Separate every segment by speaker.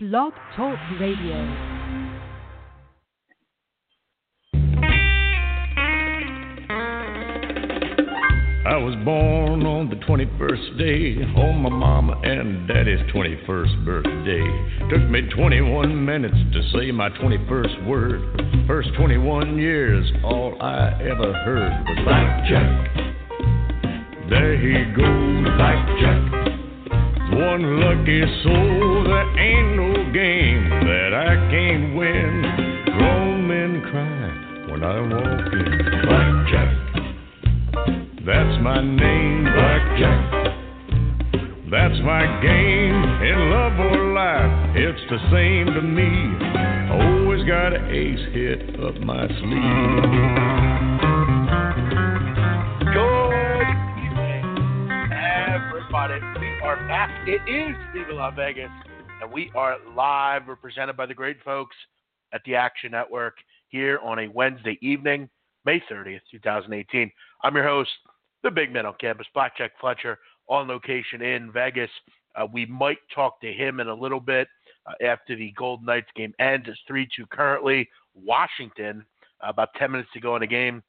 Speaker 1: Blog Talk Radio.
Speaker 2: I was born on the 21st day on my mama and daddy's 21st birthday. Took me 21 minutes to say my 21st word. First 21 years, all I ever heard was blackjack. There he goes, blackjack. One lucky soul, there ain't no game that I can't win. Grown men cry when I walk in. Blackjack. That's my name, Blackjack. That's my game in love or life. It's the same to me. Always got an ace hit up my sleeve.
Speaker 3: Good everybody. Are back. It is Viva Las Vegas, and we are live. We're presented by the great folks at the Action Network here on a Wednesday evening, May 30th, 2018. I'm your host, the big man on campus, Blackjack Fletcher, on location in Vegas. Uh, we might talk to him in a little bit uh, after the Golden Knights game ends. It's 3 2 currently. Washington, uh, about 10 minutes to go in the game.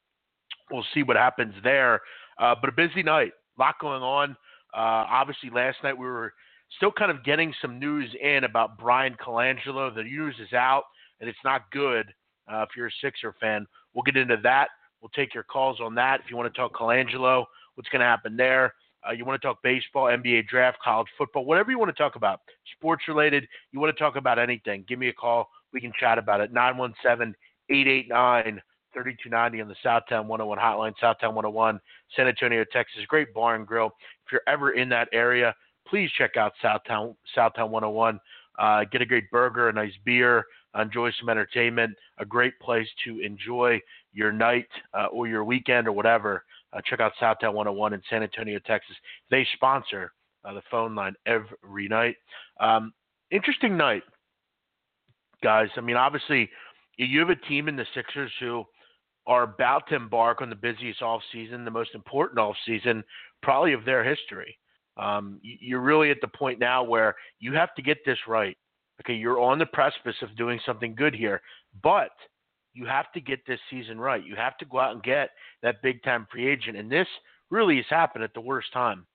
Speaker 3: We'll see what happens there. Uh, but a busy night, a lot going on. Uh, obviously, last night we were still kind of getting some news in about Bryan Colangelo. The news is out, and it's not good uh, if you're a Sixer fan. We'll get into that. We'll take your calls on that. If you want to talk Colangelo, what's going to happen there? Uh, you want to talk baseball, NBA draft, college football, whatever you want to talk about, sports related. You want to talk about anything? Give me a call. We can chat about it. 917 889 3290 on the Southtown 101 hotline, Southtown 101, San Antonio, Texas. Great bar and grill. If you're ever in that area, please check out Southtown Southtown 101. Uh, get a great burger, a nice beer, enjoy some entertainment. A great place to enjoy your night uh, or your weekend or whatever. Uh, check out Southtown 101 in San Antonio, Texas. They sponsor uh, the phone line every night. Um, interesting night, guys. I mean, obviously, you have a team in the Sixers who are about to embark on the busiest off season, the most important off season probably of their history. Um, you're really at the point now where you have to get this right. Okay, you're on the precipice of doing something good here, but you have to get this season right. You have to go out and get that big time free agent, and this really has happened at the worst time.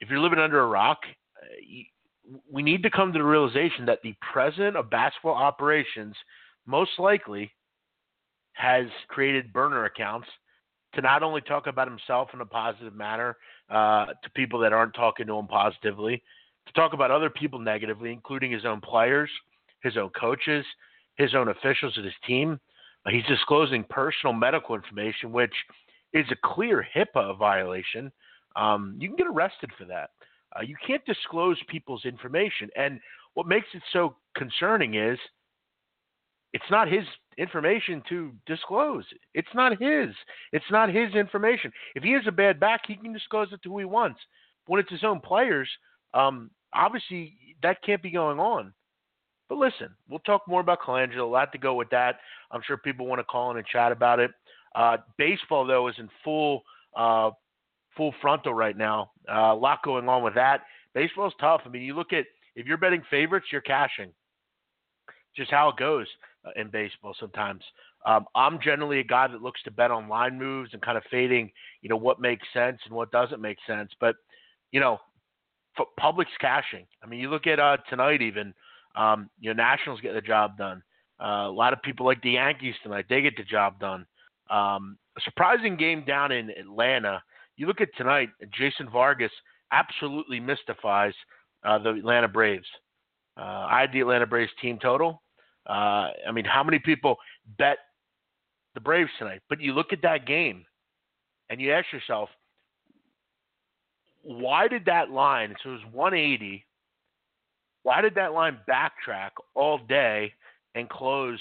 Speaker 3: If you're living under a rock, uh, we need to come to the realization that the president of basketball operations most likely has created burner accounts to not only talk about himself in a positive manner uh, to people that aren't talking to him positively, to talk about other people negatively, including his own players, his own coaches, his own officials at his team. He's disclosing personal medical information, which is a clear HIPAA violation. Um, you can get arrested for that. Uh, you can't disclose people's information. And what makes it so concerning is it's not his information to disclose. It's not his. It's not his information. If he has a bad back, he can disclose it to who he wants. But when it's his own players, um, obviously that can't be going on. But listen, we'll talk more about Colangelo. A lot to go with that. I'm sure people want to call in and chat about it. Uh, baseball, though, is in full uh, full frontal right now. Uh, a lot going on with that. Baseball's tough. I mean, you look at if you're betting favorites, you're cashing. Just how it goes uh, in baseball sometimes. Um, I'm generally a guy that looks to bet on line moves and kind of fading, you know, what makes sense and what doesn't make sense. But, you know, public's cashing. I mean, you look at uh, tonight even, um, you know, Nationals get the job done. Uh, a lot of people like the Yankees tonight; they get the job done. Um, a surprising game down in Atlanta. You look at tonight, Jason Vargas absolutely mystifies uh, the Atlanta Braves. Uh, I had the Atlanta Braves team total. Uh, I mean, how many people bet the Braves tonight? But you look at that game, and you ask yourself, why did that line? So it was 180. Why did that line backtrack all day and close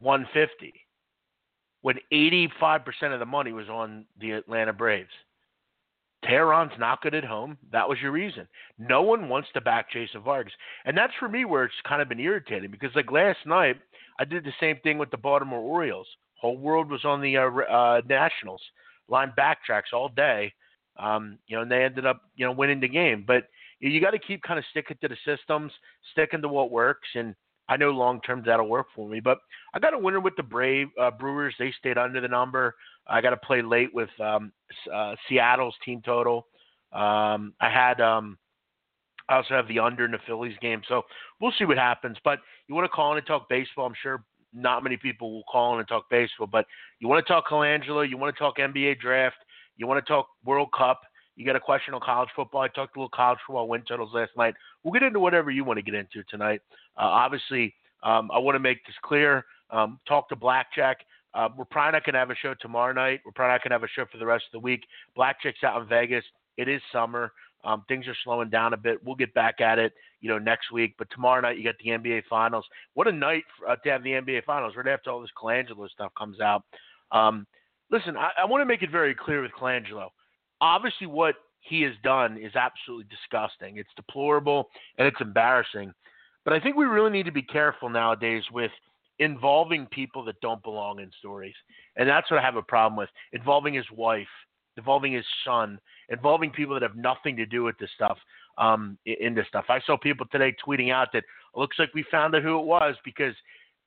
Speaker 3: 150 when 85% of the money was on the Atlanta Braves? Teheran's not good at home. That was your reason. No one wants to back Jason Vargas. And that's for me where it's kind of been irritating because, like last night, I did the same thing with the Baltimore Orioles. Whole world was on the uh, uh, Nationals. Line backtracks all day, um, you know, and they ended up, you know, winning the game. But you got to keep kind of sticking to the systems, sticking to what works, and I know long term that'll work for me. But I got a winner with the Brave uh, Brewers. They stayed under the number. I got to play late with um, uh, Seattle's team total. Um, I had um, I also have the under in the Phillies game, so we'll see what happens. But you want to call in and talk baseball? I'm sure not many people will call in and talk baseball, but you want to talk Colangelo, you want to talk NBA draft, you want to talk World Cup. You got a question on college football. I talked a little college football win totals last night. We'll get into whatever you want to get into tonight. Uh, obviously, um, I want to make this clear. Um, talk to Blackjack. Uh, we're probably not going to have a show tomorrow night. We're probably not going to have a show for the rest of the week. Blackjack's out in Vegas. It is summer. Um, things are slowing down a bit. We'll get back at it, you know, next week. But tomorrow night you got the NBA Finals. What a night for, uh, to have the NBA Finals right after all this Colangelo stuff comes out. Um, listen, I, I want to make it very clear with Colangelo. Obviously, what he has done is absolutely disgusting. It's deplorable and it's embarrassing. But I think we really need to be careful nowadays with involving people that don't belong in stories. And that's what I have a problem with. Involving his wife, involving his son, involving people that have nothing to do with this stuff um, in this stuff. I saw people today tweeting out that looks like we found out who it was because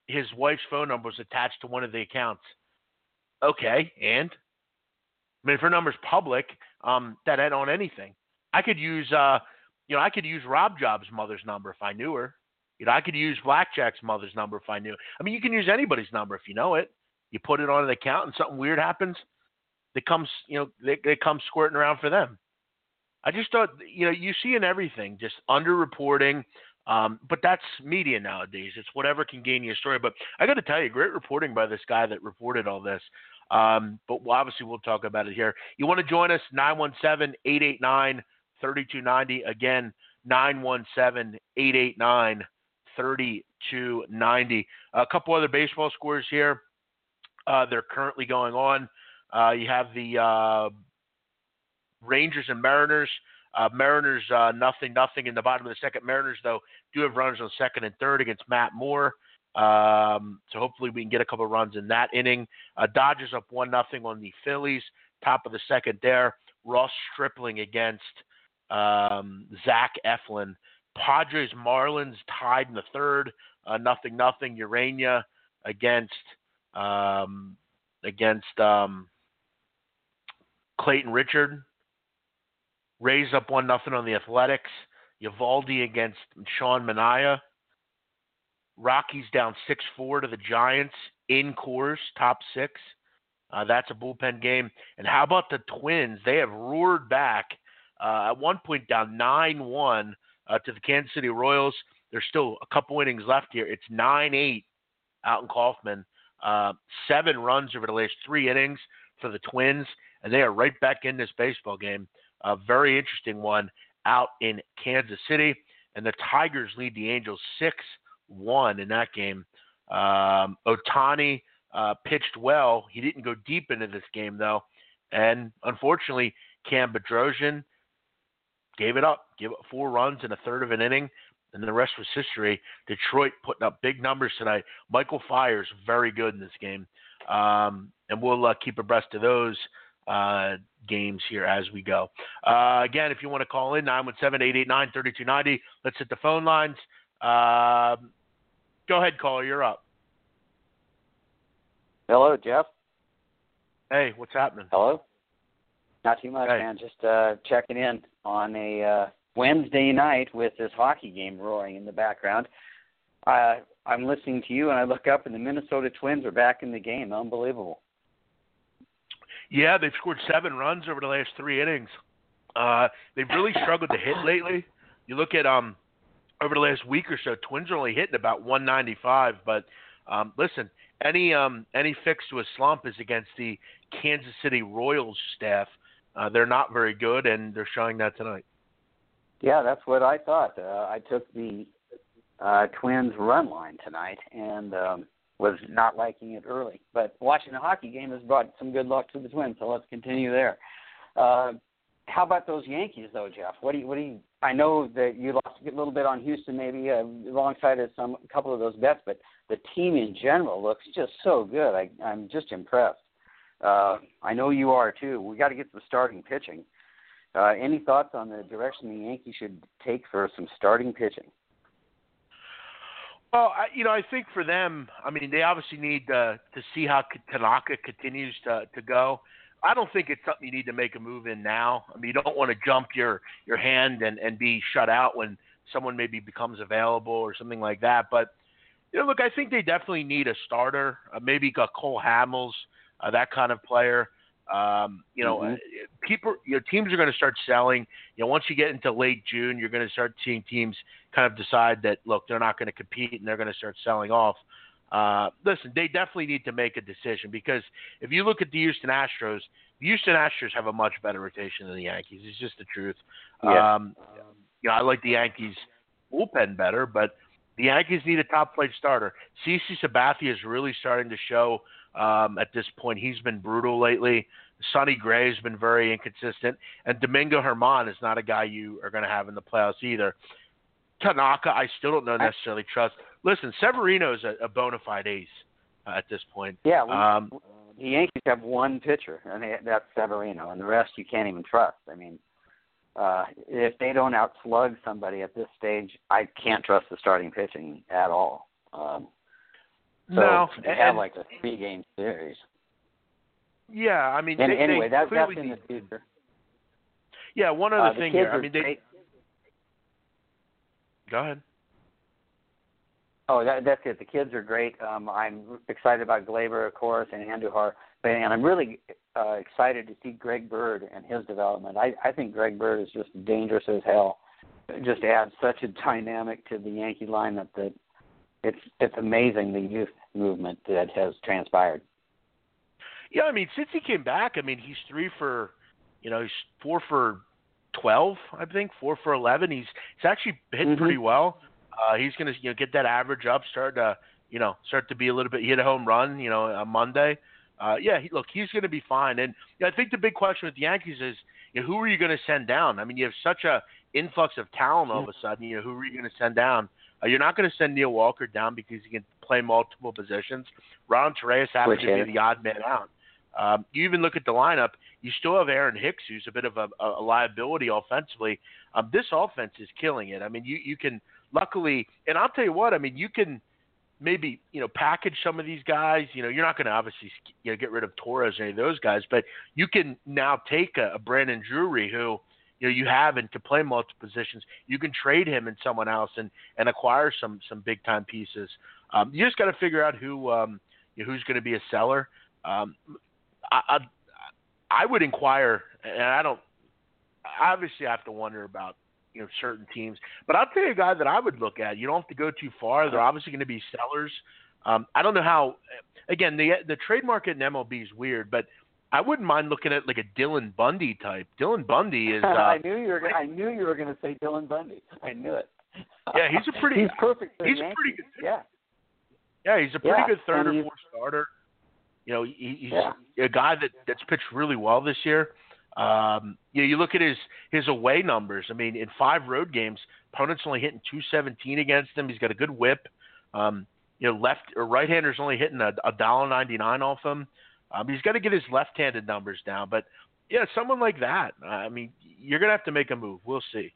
Speaker 3: his wife's phone number was attached to one of the accounts. Okay, and I mean, if her number's public, um, that ain't on anything. I could use, uh, you know, I could use Rob Job's mother's number if I knew her. You know, I could use Blackjack's mother's number if I knew. I mean, you can use anybody's number if you know it. You put it on an account, and something weird happens they come, you know, they, they come squirting around for them. I just thought, you know, you see in everything just underreporting, um, but that's media nowadays. It's whatever can gain you a story. But I got to tell you, great reporting by this guy that reported all this. Um, but obviously, we'll talk about it here. You want to join us? 917 889 3290. Again, 917 889 3290. A couple other baseball scores here. Uh, they're currently going on. Uh, you have the uh, Rangers and Mariners. Uh, Mariners uh, nothing nothing in the bottom of the second. Mariners though do have runners on second and third against Matt Moore. Um, so hopefully we can get a couple runs in that inning. Dodgers up one nothing on the Phillies. Top of the second there. Ross Stripling against um, Zach Eflin. Padres Marlins tied in the third. Uh, nothing nothing. Urena against um, against um, Clayton Richard. Rays up one nothing on the Athletics. Eovaldi against Sean Manaea. Rockies down six four to the Giants in Coors, top six. Uh, that's a bullpen game. And how about the Twins? They have roared back uh, at one point down nine one uh, to the Kansas City Royals. There's still a couple innings left here. It's nine eight out in Kauffman. Uh, seven runs over the last three innings for the Twins and they are right back in this baseball game. A very interesting one out in Kansas City, and the Tigers lead the Angels six one in that game. Um, Ohtani uh, pitched well. He didn't go deep into this game though, and unfortunately, Cam Bedrosian gave it up. Gave up four runs in a third of an inning, and the rest was history. Detroit putting up big numbers tonight. Michael Fiers very good in this game, um, and we'll uh, keep abreast of those uh, games here as we go. Uh, again, if you want to call in, 917-889-3290. Let's hit the phone lines. Uh, go ahead, caller. You're up.
Speaker 4: Hello, Jeff.
Speaker 3: Hey, what's happening?
Speaker 4: Hello. Not too much,
Speaker 3: hey.
Speaker 4: man. Just uh, checking in on a uh, Wednesday night with this hockey game roaring in the background. Uh, I'm listening to you, and I look up, and the Minnesota Twins are back in the game. Unbelievable.
Speaker 3: Yeah, they've scored seven runs over the last three innings. Uh, they've really struggled to hit lately. You look at um over the last week or so, Twins are only hitting about 195. But um, listen, any um any fix to a slump is against the Kansas City Royals staff. Uh, they're not very good, and they're showing that tonight.
Speaker 4: Yeah, that's what I thought. Uh, I took the uh, Twins run line tonight, and um, was not liking it early. But watching the hockey game has brought some good luck to the Twins, so let's continue there. Uh, how about those Yankees, though, Jeff? What do you? What do you? I know that you lost a little bit on Houston, maybe uh, alongside of some a couple of those bets, but the team in general looks just so good. I, I'm just impressed. Uh, I know you are too. We got to get the starting pitching. Uh, any thoughts on the direction the Yankees should take for some starting pitching?
Speaker 3: Well, I, you know, I think for them, I mean, they obviously need uh, to see how Tanaka continues to to go. I don't think it's something you need to make a move in now. I mean, you don't want to jump your your hand and and be shut out when someone maybe becomes available or something like that. But you know, look, I think they definitely need a starter, uh, maybe a Cole Hamels, uh, that kind of player. Um, you know, mm-hmm. Uh, people, your know, teams are going to start selling. You know, once you get into late June, you're going to start seeing teams kind of decide that look, they're not going to compete and they're going to start selling off. Uh, listen, they definitely need to make a decision because if you look at the Houston Astros, the Houston Astros have a much better rotation than the Yankees. It's just the truth.
Speaker 4: Yeah.
Speaker 3: Um, you know, I like the Yankees bullpen better, but the Yankees need a top flight starter. CC Sabathia is really starting to show um, at this point. He's been brutal lately. Sonny Gray has been very inconsistent, and Domingo German is not a guy you are going to have in the playoffs either. Tanaka, I still don't know necessarily trust. Listen, Severino's a, a bona fide ace uh, at this point.
Speaker 4: Yeah, we, um, the Yankees have one pitcher, and they, that's Severino, and the rest you can't even trust. I mean, uh, if they don't outslug somebody at this stage, I can't trust the starting pitching at all. Um, so
Speaker 3: no,
Speaker 4: they have like a three game series.
Speaker 3: Yeah, I mean,
Speaker 4: and
Speaker 3: they,
Speaker 4: anyway,
Speaker 3: they
Speaker 4: that, that's in the future.
Speaker 3: Yeah, one other
Speaker 4: uh,
Speaker 3: thing here. I mean, they.
Speaker 4: Great.
Speaker 3: Go ahead.
Speaker 4: Oh, that, that's it. The kids are great. Um, I'm excited about Gleyber, of course, and Andujar, and I'm really uh, excited to see Greg Bird and his development. I, I think Greg Bird is just dangerous as hell. Just adds such a dynamic to the Yankee lineup that it's it's amazing the youth movement that has transpired.
Speaker 3: Yeah, I mean, since he came back, I mean, he's three for, you know, he's four for twelve, I think, four for eleven. He's he's actually hit
Speaker 4: mm-hmm.
Speaker 3: pretty well. Uh, he's going to you know get that average up, start to you know start to be a little bit. He hit a home run, you know, on Monday. Uh, yeah, he, look, he's going to be fine. And you know, I think the big question with the Yankees is, you know, who are you going to send down? I mean, you have such a influx of talent all of a sudden. You know, who are you going to send down? Uh, you're not going to send Neil Walker down because he can play multiple positions. Ron Torreyes happens to be the odd man out. Um, you even look at the lineup. You still have Aaron Hicks, who's a bit of a, a liability offensively. Um, this offense is killing it. I mean, you you can luckily, and I'll tell you what. I mean, you can maybe you know package some of these guys. You know, you're not going to obviously you know get rid of Torres or any of those guys, but you can now take a, a Brandon Drury who you know you have and to play multiple positions. You can trade him and someone else and and acquire some some big time pieces. Um, you just got to figure out who um, you know, who's going to be a seller. Um, I, I I would inquire, and I don't. Obviously, I have to wonder about you know certain teams. But I'll tell you a guy that I would look at. You don't have to go too far. They're obviously going to be sellers. Um, I don't know how. Again, the the trade market in MLB is weird, but I wouldn't mind looking at like a Dylan Bundy type. Dylan Bundy is. Uh,
Speaker 4: I knew you were. Gonna, I knew you were going to say Dylan Bundy. I knew it.
Speaker 3: Yeah, he's a pretty.
Speaker 4: he's perfect.
Speaker 3: He's
Speaker 4: a
Speaker 3: pretty good.
Speaker 4: Yeah.
Speaker 3: Yeah, he's a pretty
Speaker 4: yeah,
Speaker 3: good third or fourth starter. You know, he, he's
Speaker 4: yeah.
Speaker 3: a guy that that's pitched really well this year. Um, you know, you look at his his away numbers. I mean, in five road games, opponents only hitting 217 against him. He's got a good whip. Um, you know, left or right-handers only hitting a, a dollar ninety-nine off him. Um, he's got to get his left-handed numbers down. But yeah, someone like that. I mean, you're gonna have to make a move. We'll see.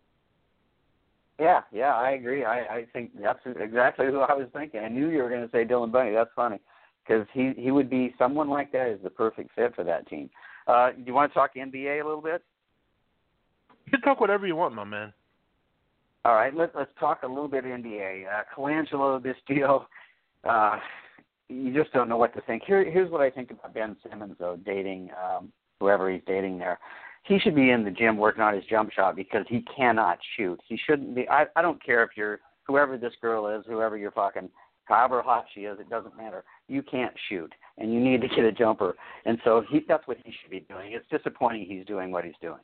Speaker 4: Yeah, yeah, I agree. I, I think that's exactly who I was thinking. I knew you were going to say Dylan Bundy. That's funny because he he would be someone like that is the perfect fit for that team. Uh, do you want to talk NBA a little bit?
Speaker 3: You can talk whatever you want, my man.
Speaker 4: All right, let, let's talk a little bit NBA. Uh, Colangelo, this deal, uh, you just don't know what to think. Here, here's what I think about Ben Simmons, though, dating um, whoever he's dating there. He should be in the gym working on his jump shot because he cannot shoot. He shouldn't be. I, I don't care if you're whoever this girl is, whoever you're fucking, however hot she is, it doesn't matter. You can't shoot and you need to get a jumper. And so he, that's what he should be doing. It's disappointing he's doing what he's doing.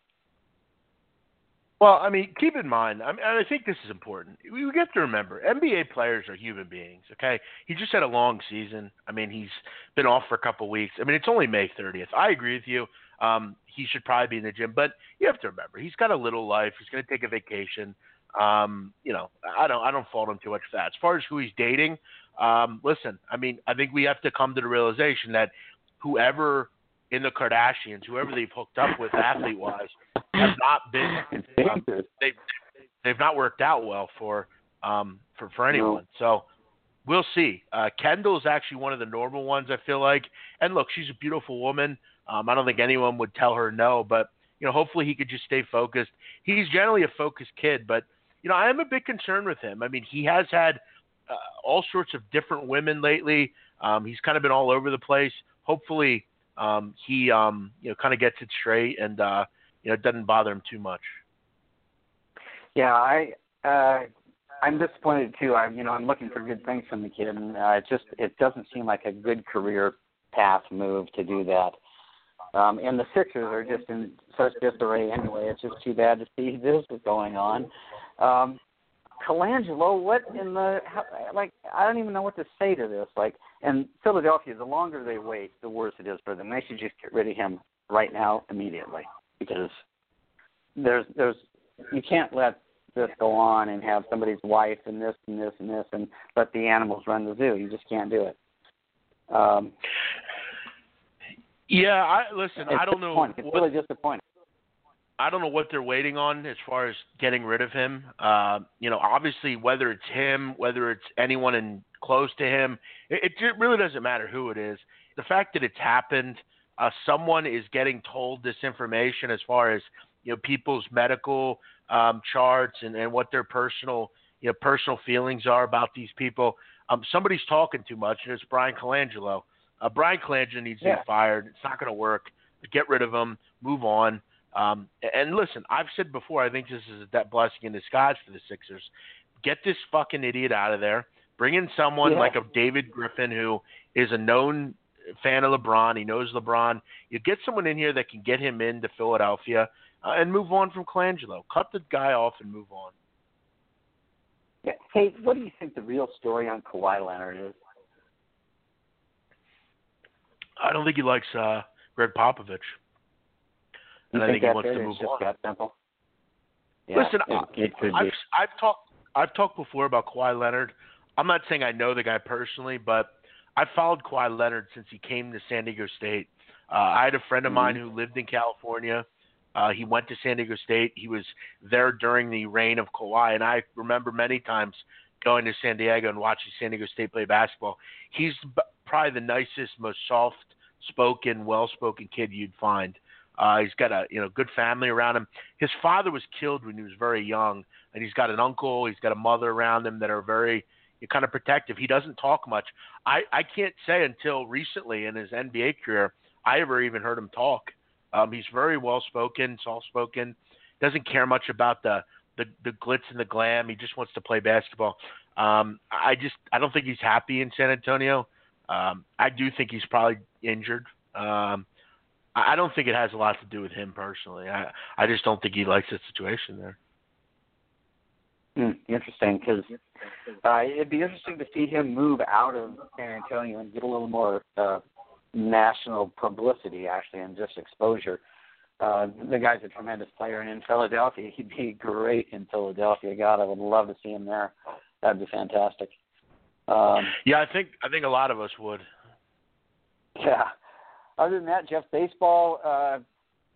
Speaker 3: Well, I mean, keep in mind, I, mean, I think this is important. We have to remember, NBA players are human beings. Okay, he just had a long season. I mean, he's been off for a couple weeks. I mean, it's only May 30th. I agree with you. Um, he should probably be in the gym, but you have to remember, he's got a little life. He's going to take a vacation. Um, you know, I don't, I don't fault him too much for that. As far as who he's dating, um, listen, I mean, I think we have to come to the realization that whoever in the Kardashians, whoever they've hooked up with athlete wise, have not been um, they've they've not worked out well for um for for anyone. So we'll see. Uh, Kendall's actually one of the normal ones. I feel like, and look, she's a beautiful woman. Um, I don't think anyone would tell her no, but you know, hopefully he could just stay focused. He's generally a focused kid, but you know, I am a bit concerned with him. I mean, he has had uh, all sorts of different women lately. Um, he's kind of been all over the place. Hopefully, um, he um, you know kind of gets it straight and uh, you know it doesn't bother him too much.
Speaker 4: Yeah, I uh I'm disappointed too. I'm you know, I'm looking for good things from the kid and uh it just it doesn't seem like a good career path move to do that. Um and the Sixers are just in such disarray anyway. It's just too bad to see this is going on. Um Colangelo, what in the how, like? I don't even know what to say to this. Like, and Philadelphia, the longer they wait, the worse it is for them. They should just get rid of him right now, immediately, because there's there's you can't let this go on and have somebody's wife and this and this and this and let the animals run the zoo. You just can't do it. Um,
Speaker 3: Yeah, I listen. I don't know.
Speaker 4: disappointing. It's
Speaker 3: what-
Speaker 4: really disappointing.
Speaker 3: I don't know what they're waiting on as far as getting rid of him. Uh, you know, obviously, whether it's him, whether it's anyone in close to him, it, it really doesn't matter who it is. The fact that it's happened, uh, someone is getting told this information as far as you know people's medical um, charts and, and what their personal you know personal feelings are about these people. Um, somebody's talking too much, and it's Bryan Colangelo. Uh, Bryan Colangelo needs to
Speaker 4: Yeah.
Speaker 3: be fired. It's not going to work. Get rid of him. Move on. Um, and listen, I've said before, I think this is a that blessing in disguise for the Sixers. Get this fucking idiot out of there. Bring in someone
Speaker 4: Yeah.
Speaker 3: like a David Griffin who is a known fan of LeBron. He knows LeBron. You get someone in here that can get him into Philadelphia uh, and move on from Colangelo. Cut the guy off and move on.
Speaker 4: Yeah. Hey, what do you think the real story on Kawhi Leonard is?
Speaker 3: I don't think he likes uh, Gregg Popovich.
Speaker 4: You
Speaker 3: And I
Speaker 4: think
Speaker 3: think he wants to move on.
Speaker 4: that simple. Yeah,
Speaker 3: Listen,
Speaker 4: it, it could
Speaker 3: I've. I've talked I've talked before about Kawhi Leonard. I'm not saying I know the guy personally, but I followed Kawhi Leonard since he came to San Diego State. Uh, I had a friend of mine who lived in California. Uh, he went to San Diego State. He was there during the reign of Kawhi, and I remember many times going to San Diego and watching San Diego State play basketball. He's b- probably the nicest, most soft-spoken, well-spoken kid you'd find. Uh, he's got a you know good family around him. His father was killed when he was very young, and he's got an uncle, he's got a mother around him that are very kind of protective. He doesn't talk much. I I can't say until recently in his NBA career I ever even heard him talk. Um, he's very well spoken, soft spoken. Doesn't care much about the, the the glitz and the glam. He just wants to play basketball. Um, I just I don't think he's happy in San Antonio. Um, I do think he's probably injured. Um, I don't think it has a lot to do with him personally. I I just don't think he likes the situation there.
Speaker 4: Hmm, interesting, because uh, it'd be interesting to see him move out of San Antonio and get a little more uh, national publicity, actually, and just exposure. Uh, the guy's a tremendous player, and in Philadelphia, he'd be great in Philadelphia. God, I would love to see him there. That'd be fantastic. Um,
Speaker 3: Yeah, I think I think a lot of us would.
Speaker 4: yeah. Other than that, Jeff, baseball. Uh,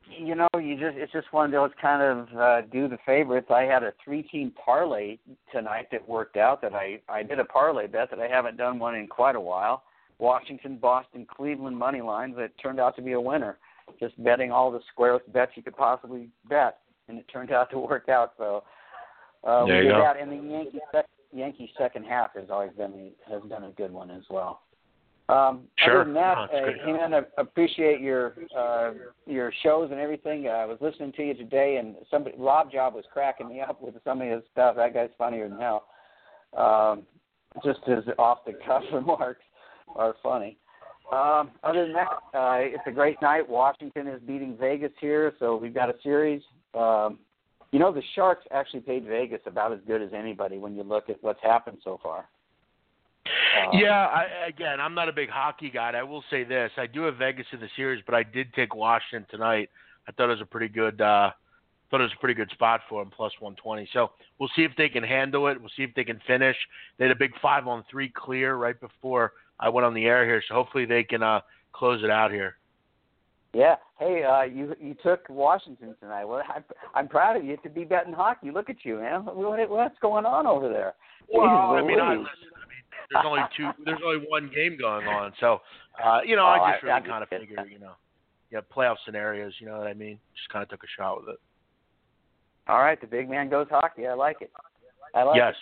Speaker 4: you know, you just it's just one of those kind of uh, do the favorites. I had a three-team parlay tonight that worked out. That I I did a parlay bet that I haven't done one in quite a while. Washington, Boston, Cleveland money lines that turned out to be a winner. Just betting all the squarest bets you could possibly bet, and it turned out to work out. So uh,
Speaker 3: There
Speaker 4: we
Speaker 3: you
Speaker 4: did
Speaker 3: go.
Speaker 4: that, and the Yankee sec- Yankee second half has always been a, has been a good one as well. Um,
Speaker 3: Sure.
Speaker 4: Other than that,
Speaker 3: it's
Speaker 4: uh, hey I appreciate your uh, your shows and everything. Uh, I was listening to you today, and somebody Rob Job was cracking me up with some of his stuff. That guy's funnier than hell. Um, just his off the cuff remarks are funny. Um, other than that, uh, it's a great night. Washington is beating Vegas here, so we've got a series. Um, you know, the Sharks actually paid Vegas about as good as anybody when you look at what's happened so far. Um,
Speaker 3: Yeah, I, again, I'm not a big hockey guy. I will say this: I do have Vegas in the series, but I did take Washington tonight. I thought it was a pretty good, uh, thought it was a pretty good spot for them, plus 120. So we'll see if they can handle it. We'll see if they can finish. They had a big five on three clear right before I went on the air here, so hopefully they can uh, close it out here.
Speaker 4: Yeah. Hey, uh, you you took Washington tonight. Well, I'm, I'm proud of you to be betting hockey. Look at you, man. What, what's going on over there?
Speaker 3: Well,
Speaker 4: Jeez
Speaker 3: I mean, I, listen, there's only two. There's only one game going on, so uh, you know,
Speaker 4: Oh,
Speaker 3: I
Speaker 4: I-
Speaker 3: just really
Speaker 4: I
Speaker 3: kind of
Speaker 4: figured,
Speaker 3: figure,
Speaker 4: that.
Speaker 3: you know, yeah, playoff scenarios. You know what I mean? Just kind of took a shot with it.
Speaker 4: All right, the big man goes hockey. I like it. I like
Speaker 3: yes.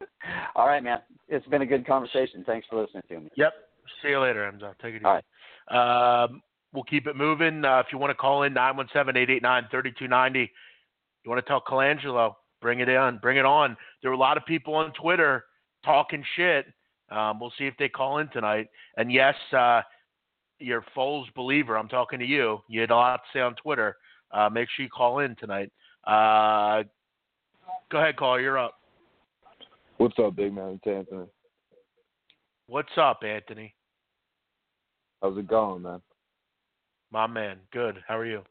Speaker 4: it. Yes. All right, man. It's been a good conversation. Thanks for listening to me.
Speaker 3: Yep. See you later, Emza. Take it easy.
Speaker 4: All right.
Speaker 3: Um, we'll keep it moving. Uh, if you want to call in, 917-889-3290. You want to tell Colangelo, bring it in. Bring it on. There were a lot of people on Twitter talking shit. Um, we'll see if they call in tonight. And yes, uh, you're Foles believer. I'm talking to you. You had a lot to say on Twitter. Uh, make sure you call in tonight. Uh, go ahead, call. You're up.
Speaker 5: What's up, big man? It's Anthony.
Speaker 3: What's up, Anthony?
Speaker 5: How's it going, man?
Speaker 3: My man. Good. How are you?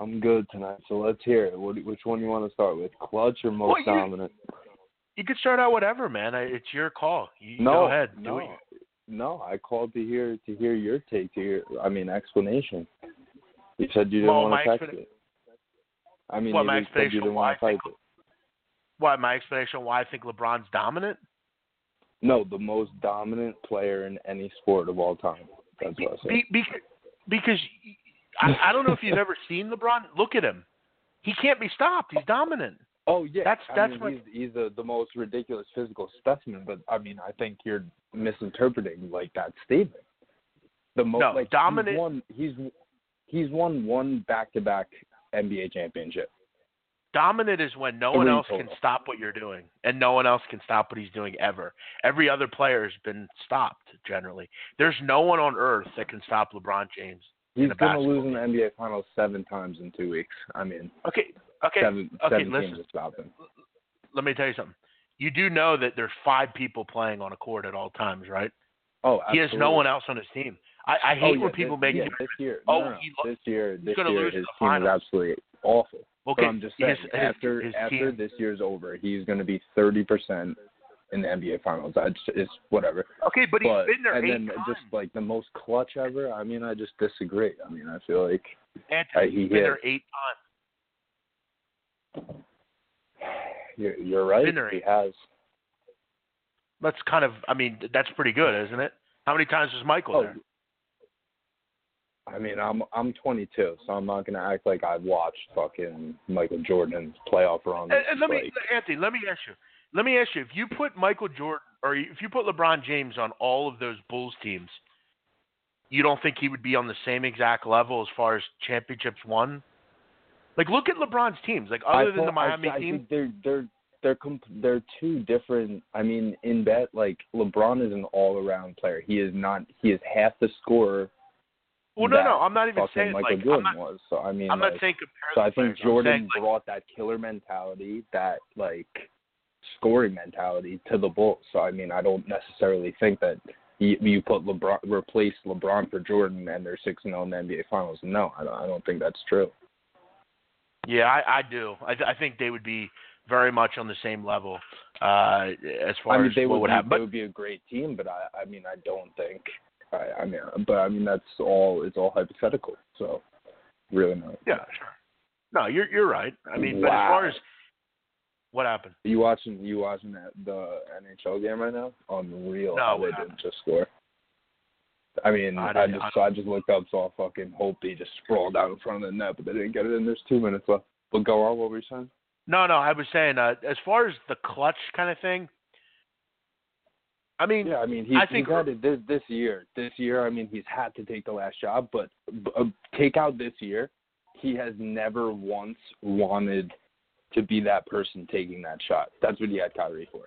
Speaker 5: I'm good tonight, so let's hear it. What, which one you want to start with, clutch or most
Speaker 3: Well, you-
Speaker 5: dominant?
Speaker 3: You can start out whatever, man. I- It's your call. You
Speaker 5: no,
Speaker 3: go ahead.
Speaker 5: No,
Speaker 3: it.
Speaker 5: no. I called to hear to hear your take, to hear. I mean, explanation. You said you didn't
Speaker 3: Well,
Speaker 5: want to text it. I mean,
Speaker 3: Well,
Speaker 5: you
Speaker 3: my
Speaker 5: you
Speaker 3: explanation
Speaker 5: didn't
Speaker 3: why
Speaker 5: want to
Speaker 3: I think-
Speaker 5: it.
Speaker 3: What my explanation why I think LeBron's dominant?
Speaker 5: No, the most dominant player in any sport of all time. That's what I said.
Speaker 3: Be, be, because I, I don't know if you've ever seen LeBron. Look at him. He can't be stopped. He's dominant.
Speaker 5: Oh yeah,
Speaker 3: That's-
Speaker 5: I
Speaker 3: that's
Speaker 5: mean,
Speaker 3: what-
Speaker 5: he's he's the the most ridiculous physical specimen. But I mean, I think you're misinterpreting like that statement. The most
Speaker 3: No,
Speaker 5: like
Speaker 3: dominant-
Speaker 5: He's won he's he's won one back to back NBA championship.
Speaker 3: Dominant is when no one
Speaker 5: Three
Speaker 3: else can stop what you're doing, and no one else can stop what he's doing ever. Every other player has been stopped generally. There's no one on earth that can stop LeBron James.
Speaker 5: He's gonna lose in the NBA Finals seven times in two weeks. I mean,
Speaker 3: Okay, okay.
Speaker 5: seven
Speaker 3: okay, listen.
Speaker 5: teams stop him.
Speaker 3: Let me tell you something. You do know that there's five people playing on a court at all times, right?
Speaker 5: Oh,
Speaker 3: He has no one else on his team. I, I
Speaker 5: Oh,
Speaker 3: hate
Speaker 5: yeah,
Speaker 3: when people
Speaker 5: this,
Speaker 3: make
Speaker 5: yeah, this year.
Speaker 3: Oh,
Speaker 5: no, no,
Speaker 3: he
Speaker 5: this year, this year,
Speaker 3: lose
Speaker 5: his team is absolutely awful.
Speaker 3: Okay,
Speaker 5: But I'm just saying,
Speaker 3: his,
Speaker 5: after
Speaker 3: his
Speaker 5: after
Speaker 3: team,
Speaker 5: this year's over, he's going to be thirty percent in the NBA Finals. I just, it's whatever.
Speaker 3: okay, but he's been there
Speaker 5: and
Speaker 3: eight
Speaker 5: then
Speaker 3: times.
Speaker 5: just like the most clutch ever. I mean, I just disagree. I mean, I feel like
Speaker 3: Anthony,
Speaker 5: uh, he
Speaker 3: he's been
Speaker 5: hit.
Speaker 3: there eight times.
Speaker 5: You're, you're right.
Speaker 3: There
Speaker 5: He has.
Speaker 3: That's kind of, I mean, that's pretty good, isn't it? How many times was Michael
Speaker 5: Oh,
Speaker 3: there?
Speaker 5: I mean, I'm I'm 22, so I'm not gonna act like I've watched fucking Michael Jordan's playoff runs.
Speaker 3: And, and let me, Anthony, let me ask you. Let me ask you: If you put Michael Jordan, or if you put LeBron James on all of those Bulls teams, you don't think he would be on the same exact level as far as championships won? Like, look at LeBron's teams. Like,
Speaker 5: I
Speaker 3: other than the Miami
Speaker 5: I, I
Speaker 3: team,
Speaker 5: think they're they're they're comp- they're two different. I mean, in bet, like LeBron is an all-around player. He is not. He is half the scorer.
Speaker 3: well, no, no, I'm not even saying
Speaker 5: Michael
Speaker 3: like
Speaker 5: Jordan
Speaker 3: I'm not.
Speaker 5: was. So I mean,
Speaker 3: I'm
Speaker 5: like,
Speaker 3: not saying compare.
Speaker 5: so I think
Speaker 3: I'm
Speaker 5: Jordan
Speaker 3: saying, like,
Speaker 5: brought that killer mentality, that like scoring mentality to the Bulls. So I mean, I don't necessarily think that you, you put LeBron replace LeBron for Jordan and they're six and zero in the NBA Finals. No, I don't, I don't think that's true.
Speaker 3: Yeah, I, I do. I, I think they would be very much on the same level uh, as far
Speaker 5: I mean,
Speaker 3: as
Speaker 5: they
Speaker 3: what
Speaker 5: would,
Speaker 3: would happen.
Speaker 5: they
Speaker 3: But
Speaker 5: would be a great team, but I, I mean, I don't think. I, I mean, but I mean, that's all. It's all hypothetical. So, really not.
Speaker 3: yeah, sure. No, you're you're right. I mean, but as far as what happened, Are
Speaker 5: You watching? You watching that the NHL game right now? Unreal.
Speaker 3: No,
Speaker 5: they didn't just score. I mean,
Speaker 3: I
Speaker 5: I, just
Speaker 3: I-
Speaker 5: I, just looked up, saw fucking Holtby just sprawled out in front of the net, but they didn't get it in. There's two minutes left. But go on. What were you saying?
Speaker 3: No, no, I was saying uh, as far as the clutch kind of thing. I mean,
Speaker 5: Yeah, I mean, he's,
Speaker 3: I think-
Speaker 5: he's had it this this year. This year, I mean, he's had to take the last job, but uh, take out this year, he has never once wanted to be that person taking that shot. That's what he had Kyrie for.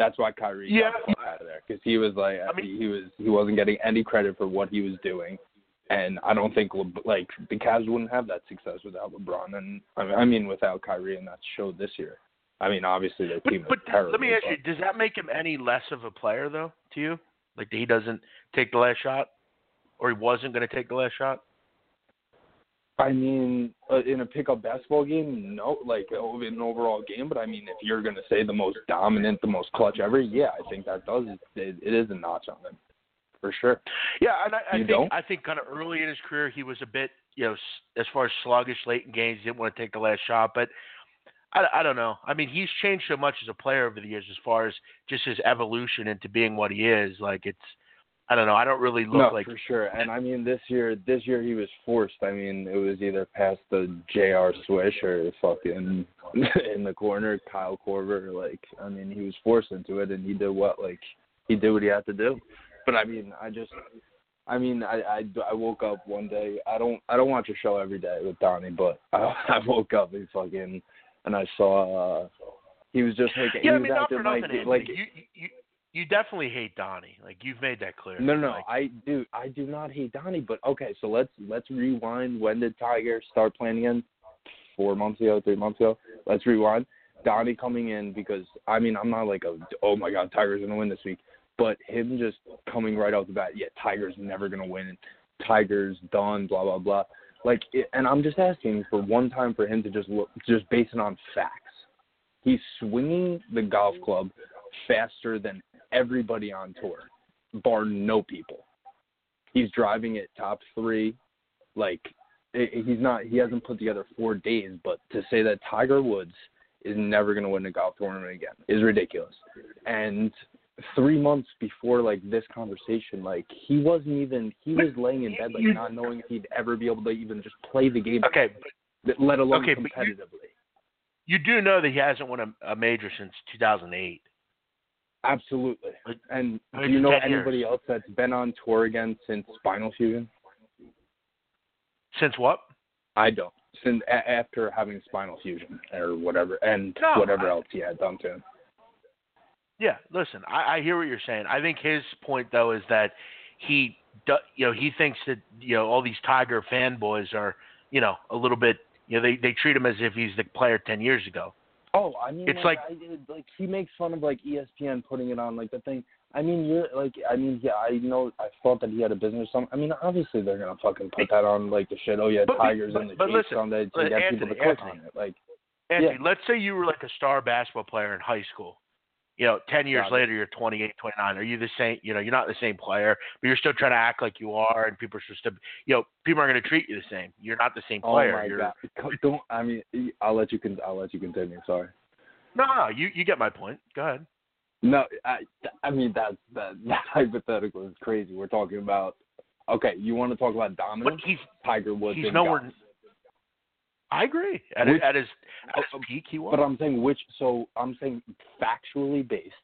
Speaker 5: That's why Kyrie
Speaker 3: Yeah.
Speaker 5: got out of there because he was like
Speaker 3: I mean-
Speaker 5: he was he wasn't getting any credit for what he was doing, and I don't think Le, like the Cavs wouldn't have that success without LeBron and I mean, I mean without Kyrie, and that showed this year. I mean, obviously their
Speaker 3: but
Speaker 5: team
Speaker 3: but
Speaker 5: terrible.
Speaker 3: let me ask
Speaker 5: but-
Speaker 3: you: Does that make him any less of a player, though, to you? Like he doesn't take the last shot, or he wasn't going to take the last shot?
Speaker 5: I mean, uh, in a pickup basketball game, no, like in an overall game. But I mean, if you're gonna say the most dominant, the most clutch ever, yeah, I think that does it, it is a notch on him. for sure.
Speaker 3: Yeah, and I, I
Speaker 5: You
Speaker 3: think
Speaker 5: don't?
Speaker 3: I think kind of early in his career he was a bit, you know, as far as sluggish late in games, he didn't want to take the last shot. But I, I don't know. I mean, he's changed so much as a player over the years, as far as just his evolution into being what he is. Like it's, I don't know. I don't really look
Speaker 5: no,
Speaker 3: like
Speaker 5: for sure. And I mean, this year, this year he was forced. I mean, it was either past the J.R. Swish or fucking in the corner, Kyle Korver. Like, I mean, he was forced into it, and he did what? Like, he did what he had to do. But I mean, I just, I mean, I, I, I woke up one day. I don't, I don't watch a show every day with Donnie, but I, I woke up and fucking, and I saw. uh he was just like
Speaker 3: yeah.
Speaker 5: he
Speaker 3: I mean,
Speaker 5: was acting
Speaker 3: nothing,
Speaker 5: like
Speaker 3: Anthony.
Speaker 5: like
Speaker 3: you, you you definitely hate Donnie. Like you've made that clear.
Speaker 5: No, no,
Speaker 3: Like,
Speaker 5: I do. I do not hate Donnie, but okay. So let's let's rewind. When did Tiger start playing again? Four months ago, three months ago. Let's rewind. Donnie coming in because I mean I'm not like a oh my god Tiger's gonna win this week, but him just coming right off the bat. Yeah, Tiger's never gonna win. Tiger's done. Blah blah blah. Like, it, and I'm just asking for one time for him to just look, just based it on facts. He's swinging the golf club faster than everybody on tour, bar no people. He's driving it top three, like i- he's not. He hasn't put together four days, but to say that Tiger Woods is never going to win a golf tournament again is ridiculous. And three months before like this conversation, like he wasn't even. He was laying in bed like not knowing if he'd ever be able to even just play the game,
Speaker 3: okay, but
Speaker 5: let alone
Speaker 3: Okay, but you-
Speaker 5: competitively.
Speaker 3: you do know that he hasn't won a, a major since 2008.
Speaker 5: Absolutely. And do you know
Speaker 3: 10 years.
Speaker 5: anybody else that's been on tour again since Spinal Fusion?
Speaker 3: Since what?
Speaker 5: I don't. Since a- after having Spinal Fusion or whatever, and
Speaker 3: No,
Speaker 5: whatever
Speaker 3: I-
Speaker 5: else he had done to him.
Speaker 3: Yeah, listen, I, I hear what you're saying. I think his point though is that he, you know, he thinks that you know all these Tiger fanboys are, you know, a little bit, you know, they they treat him as if he's the player ten years ago.
Speaker 5: Oh, I mean,
Speaker 3: It's
Speaker 5: like,
Speaker 3: like-
Speaker 5: I like he makes fun of like ESPN putting it on like the thing. I mean, you're like, I mean, yeah, I know. I thought that he had a business. Some, I mean, obviously they're gonna fucking put that on like the shit. Oh yeah,
Speaker 3: But-
Speaker 5: Tigers
Speaker 3: but-
Speaker 5: in the
Speaker 3: but
Speaker 5: Chase
Speaker 3: listen,
Speaker 5: Sunday to
Speaker 3: uh,
Speaker 5: get
Speaker 3: Anthony,
Speaker 5: people to click
Speaker 3: Anthony.
Speaker 5: on it. Like,
Speaker 3: Anthony,
Speaker 5: Yeah.
Speaker 3: let's say you were like a star basketball player in high school. You know, ten years
Speaker 5: Got it.
Speaker 3: later, you're 28, 29. Are you the same? You know, you're not the same player, but you're still trying to act like you are, and people are supposed to, you know, people aren't going to treat you the same. You're not the same oh player.
Speaker 5: oh my
Speaker 3: you're,
Speaker 5: god, don't. I mean, I'll let you. Con- I'll let you continue. Sorry.
Speaker 3: No, no, you you get my point. Go ahead.
Speaker 5: No, I, I mean that that that hypothetical is crazy. We're talking about. Okay, you want to talk about
Speaker 3: But
Speaker 5: dominance? Tiger Woods.
Speaker 3: he's nowhere.
Speaker 5: golf.
Speaker 3: I agree. At,
Speaker 5: Which-
Speaker 3: at his at his peak, he was.
Speaker 5: But I'm saying which. So I'm saying factually based.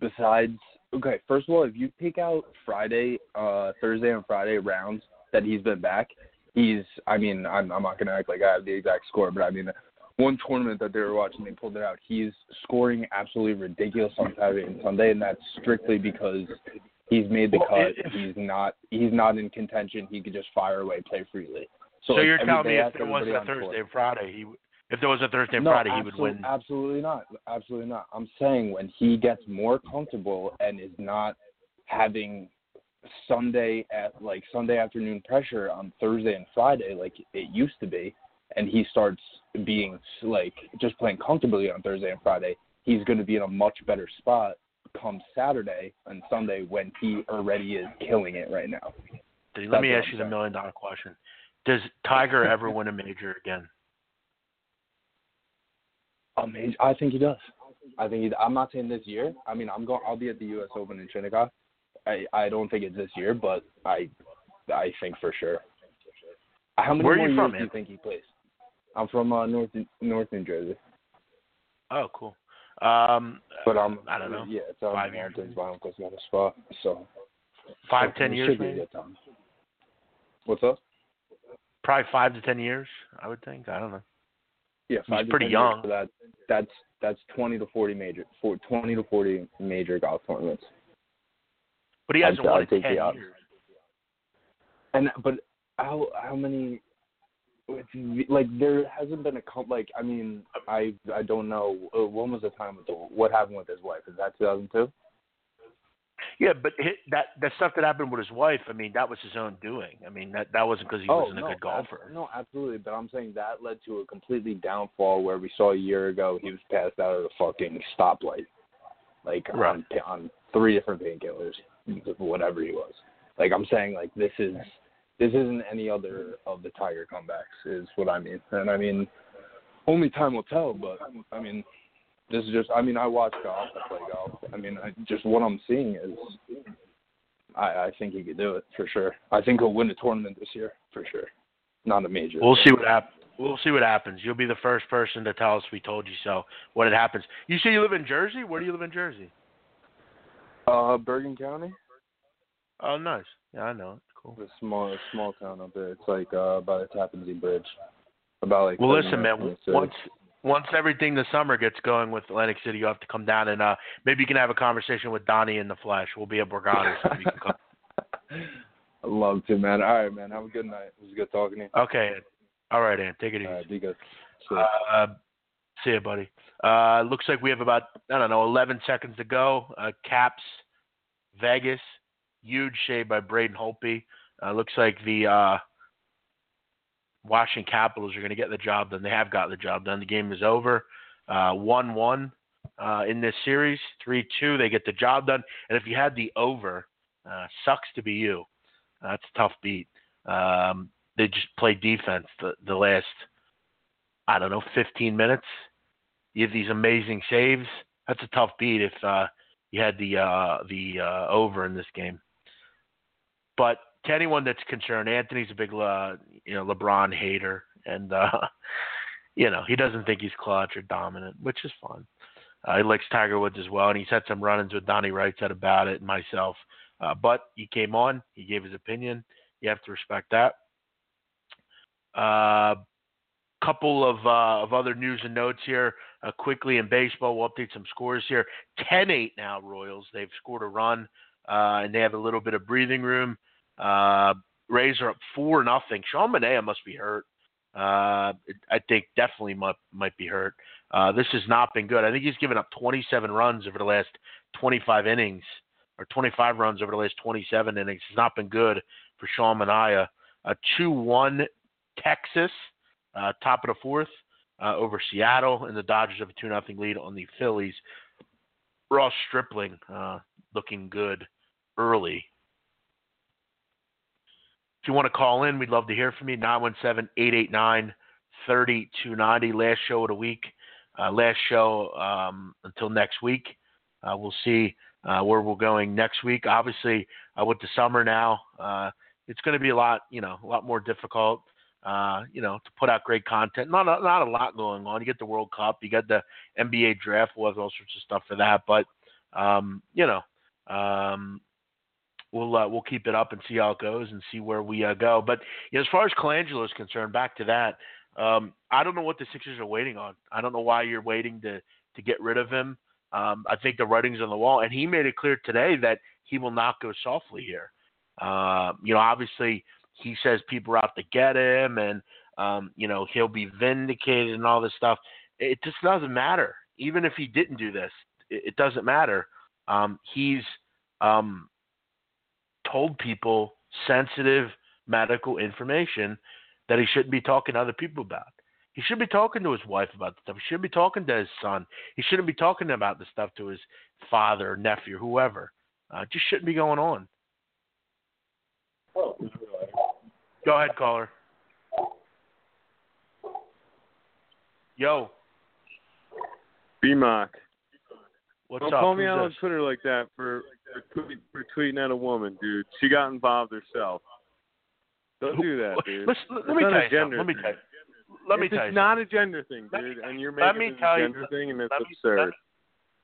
Speaker 5: Besides, okay. First of all, if you take out Friday, uh, Thursday and Friday rounds that he's been back, he's. I mean, I'm I'm not gonna act like I have the exact score, but I mean, one tournament that they were watching, they pulled it out. He's scoring absolutely ridiculous on Saturday and Sunday, and that's strictly because he's made the
Speaker 3: Well,
Speaker 5: cut.
Speaker 3: if-
Speaker 5: he's not. He's not in contention. He could just fire away, play freely. So,
Speaker 3: so
Speaker 5: like,
Speaker 3: you're telling me if there was a Thursday and Friday, he if there was a Thursday and
Speaker 5: no,
Speaker 3: Friday, he would win.
Speaker 5: Absolutely not. Absolutely not. I'm saying when he gets more comfortable and is not having Sunday at like Sunday afternoon pressure on Thursday and Friday like it used to be, and he starts being like just playing comfortably on Thursday and Friday, he's going to be in a much better spot come Saturday and Sunday when he already is killing it right now.
Speaker 3: Let
Speaker 5: that's
Speaker 3: me ask you the million dollar question: Does Tiger ever win a major again?
Speaker 5: Amazing. I think he does. I think he, I'm not saying this year. I mean, I'm going. I'll be at the U.S. Open in Shinnecock. I I don't think it's this year, but I I think for sure. How many
Speaker 3: Where are
Speaker 5: more
Speaker 3: you
Speaker 5: years
Speaker 3: from,
Speaker 5: do you think he plays? I'm from uh, North North New Jersey,
Speaker 3: Oh, cool. Um,
Speaker 5: but I'm
Speaker 3: I don't know.
Speaker 5: Yeah, it's on
Speaker 3: Five years.
Speaker 5: My uncle's got a spot, so
Speaker 3: five,
Speaker 5: so
Speaker 3: ten years, maybe.
Speaker 5: What's up?
Speaker 3: Probably five to ten years, I would think. I don't know.
Speaker 5: Yeah,
Speaker 3: He's
Speaker 5: five to
Speaker 3: pretty young.
Speaker 5: for that that's that's 20 to 40 major for 20 to 40 major golf tournaments.
Speaker 3: But he
Speaker 5: I'd-
Speaker 3: hasn't won
Speaker 5: I'd
Speaker 3: in
Speaker 5: take the
Speaker 3: ten years.
Speaker 5: And but how how many like there hasn't been a like I mean I I don't know uh, when was the time with the what happened with his wife is that 2002
Speaker 3: Yeah, but that that stuff that happened with his wife, I mean, that was his own doing. I mean, that that wasn't because he oh, wasn't
Speaker 5: Oh, no,
Speaker 3: a good golfer.
Speaker 5: no absolutely but I'm saying that led to a completely downfall where we saw a year ago he was passed out at a fucking stoplight like
Speaker 3: Right.
Speaker 5: on on three different painkillers, whatever he was. Like I'm saying, like this is this isn't any other of the Tiger comebacks, is what I mean. And I mean, only time will tell. But I mean, this is just. I mean, I watch golf. I play golf. I mean, I, just what I'm seeing is, I, I think he could do it for sure. I think he'll win a tournament this year for sure. Not a major.
Speaker 3: We'll see what happens. We'll see what happens. You'll be the first person to tell us we told you so when it happens. You say you live in Jersey? Where do you live in Jersey?
Speaker 5: Uh, Bergen County.
Speaker 3: Oh, nice. Yeah, I know. Cool.
Speaker 5: It's a small, small town up there. It's like uh, by the Tappan Zee Bridge. About like.
Speaker 3: Well, listen, man. Once once everything the summer gets going with Atlantic City, you'll have to come down and uh maybe you can have a conversation with Donnie in the flesh. We'll be at Borgata, so you can come.
Speaker 5: I'd love to, man. All right, man. Have a good night. It was good talking to you.
Speaker 3: Okay. All right, Ant. Take it easy.
Speaker 5: All right, be good. See ya.
Speaker 3: Uh, see you, buddy. Uh, looks like we have about I don't know 11 seconds to go. Uh, Caps, Vegas, huge shade by Braden Holtby. Uh, looks like the uh, Washington Capitals are going to get the job done. They have got the job done. The game is over. Uh, one-one uh, in this series, three-two. They get the job done. And if you had the over, uh, sucks to be you. Uh, that's a tough beat. Um, they just played defense the, the last I don't know, 15 minutes. You have these amazing saves. That's a tough beat if uh, you had the uh, the uh, over in this game. But to anyone that's concerned, Anthony's a big uh, you know LeBron hater, and uh, you know he doesn't think he's clutch or dominant, which is fun. Uh, he likes Tiger Woods as well, and he's had some run-ins with Donnie Wright said about it and myself. Uh, but he came on, he gave his opinion. You have to respect that. Uh, couple of uh, of other news and notes here uh, quickly in baseball. We'll update some scores here. 10-8 now, Royals. They've scored a run, uh, and they have a little bit of breathing room. Uh, Rays are up four nothing. Sean Manaea must be hurt. Uh, I think definitely might might be hurt. Uh, this has not been good. I think he's given up 27 runs over the last 25 innings, or 25 runs over the last 27 innings. It's not been good for Sean Manaea. A 2-1 Texas uh, top of the fourth uh, over Seattle, and the Dodgers have a 2 nothing lead on the Phillies. Ross Stripling uh, looking good early. If you want to call in, we'd love to hear from you. 917 889 3290. Last show of the week. Uh, last show um, until next week. Uh, we'll see uh, where we're going next week. Obviously, uh, with the summer now, uh, it's going to be a lot, you know, a lot more difficult uh, you know, to put out great content. Not a, not a lot going on. You get the World Cup, you got the NBA draft. We'll have all sorts of stuff for that, but um, you know, um, we'll uh, we'll keep it up and see how it goes and see where we uh, go. But you know, as far as Colangelo is concerned, back to that, um, I don't know what the Sixers are waiting on. I don't know why you're waiting to to get rid of him. Um, I think the writing's on the wall, and he made it clear today that he will not go softly here. Uh, you know, obviously he says people are out to get him and um, you know he'll be vindicated and all this stuff. It just doesn't matter. Even if he didn't do this, it, it doesn't matter. Um, he's um, told people sensitive medical information that he shouldn't be talking to other people about. He should be talking to his wife about the stuff. He shouldn't be talking to his son. He shouldn't be talking about the stuff to his father, nephew, whoever. Uh, it just shouldn't be going on. Go ahead, caller. Yo,
Speaker 6: B-Mock.
Speaker 3: what's
Speaker 6: Don't
Speaker 3: up?
Speaker 6: call me
Speaker 3: Who's
Speaker 6: out on? Twitter like that for for, tweet, for tweeting at a woman, dude. She got involved herself. Don't do that, dude.
Speaker 3: Let's, let, me tell you something. Let me tell you. Let me
Speaker 6: it's
Speaker 3: tell you.
Speaker 6: It's not a gender thing,
Speaker 3: me-
Speaker 6: dude, and you're making it a
Speaker 3: you-
Speaker 6: gender thing, and it's
Speaker 3: let me-
Speaker 6: absurd.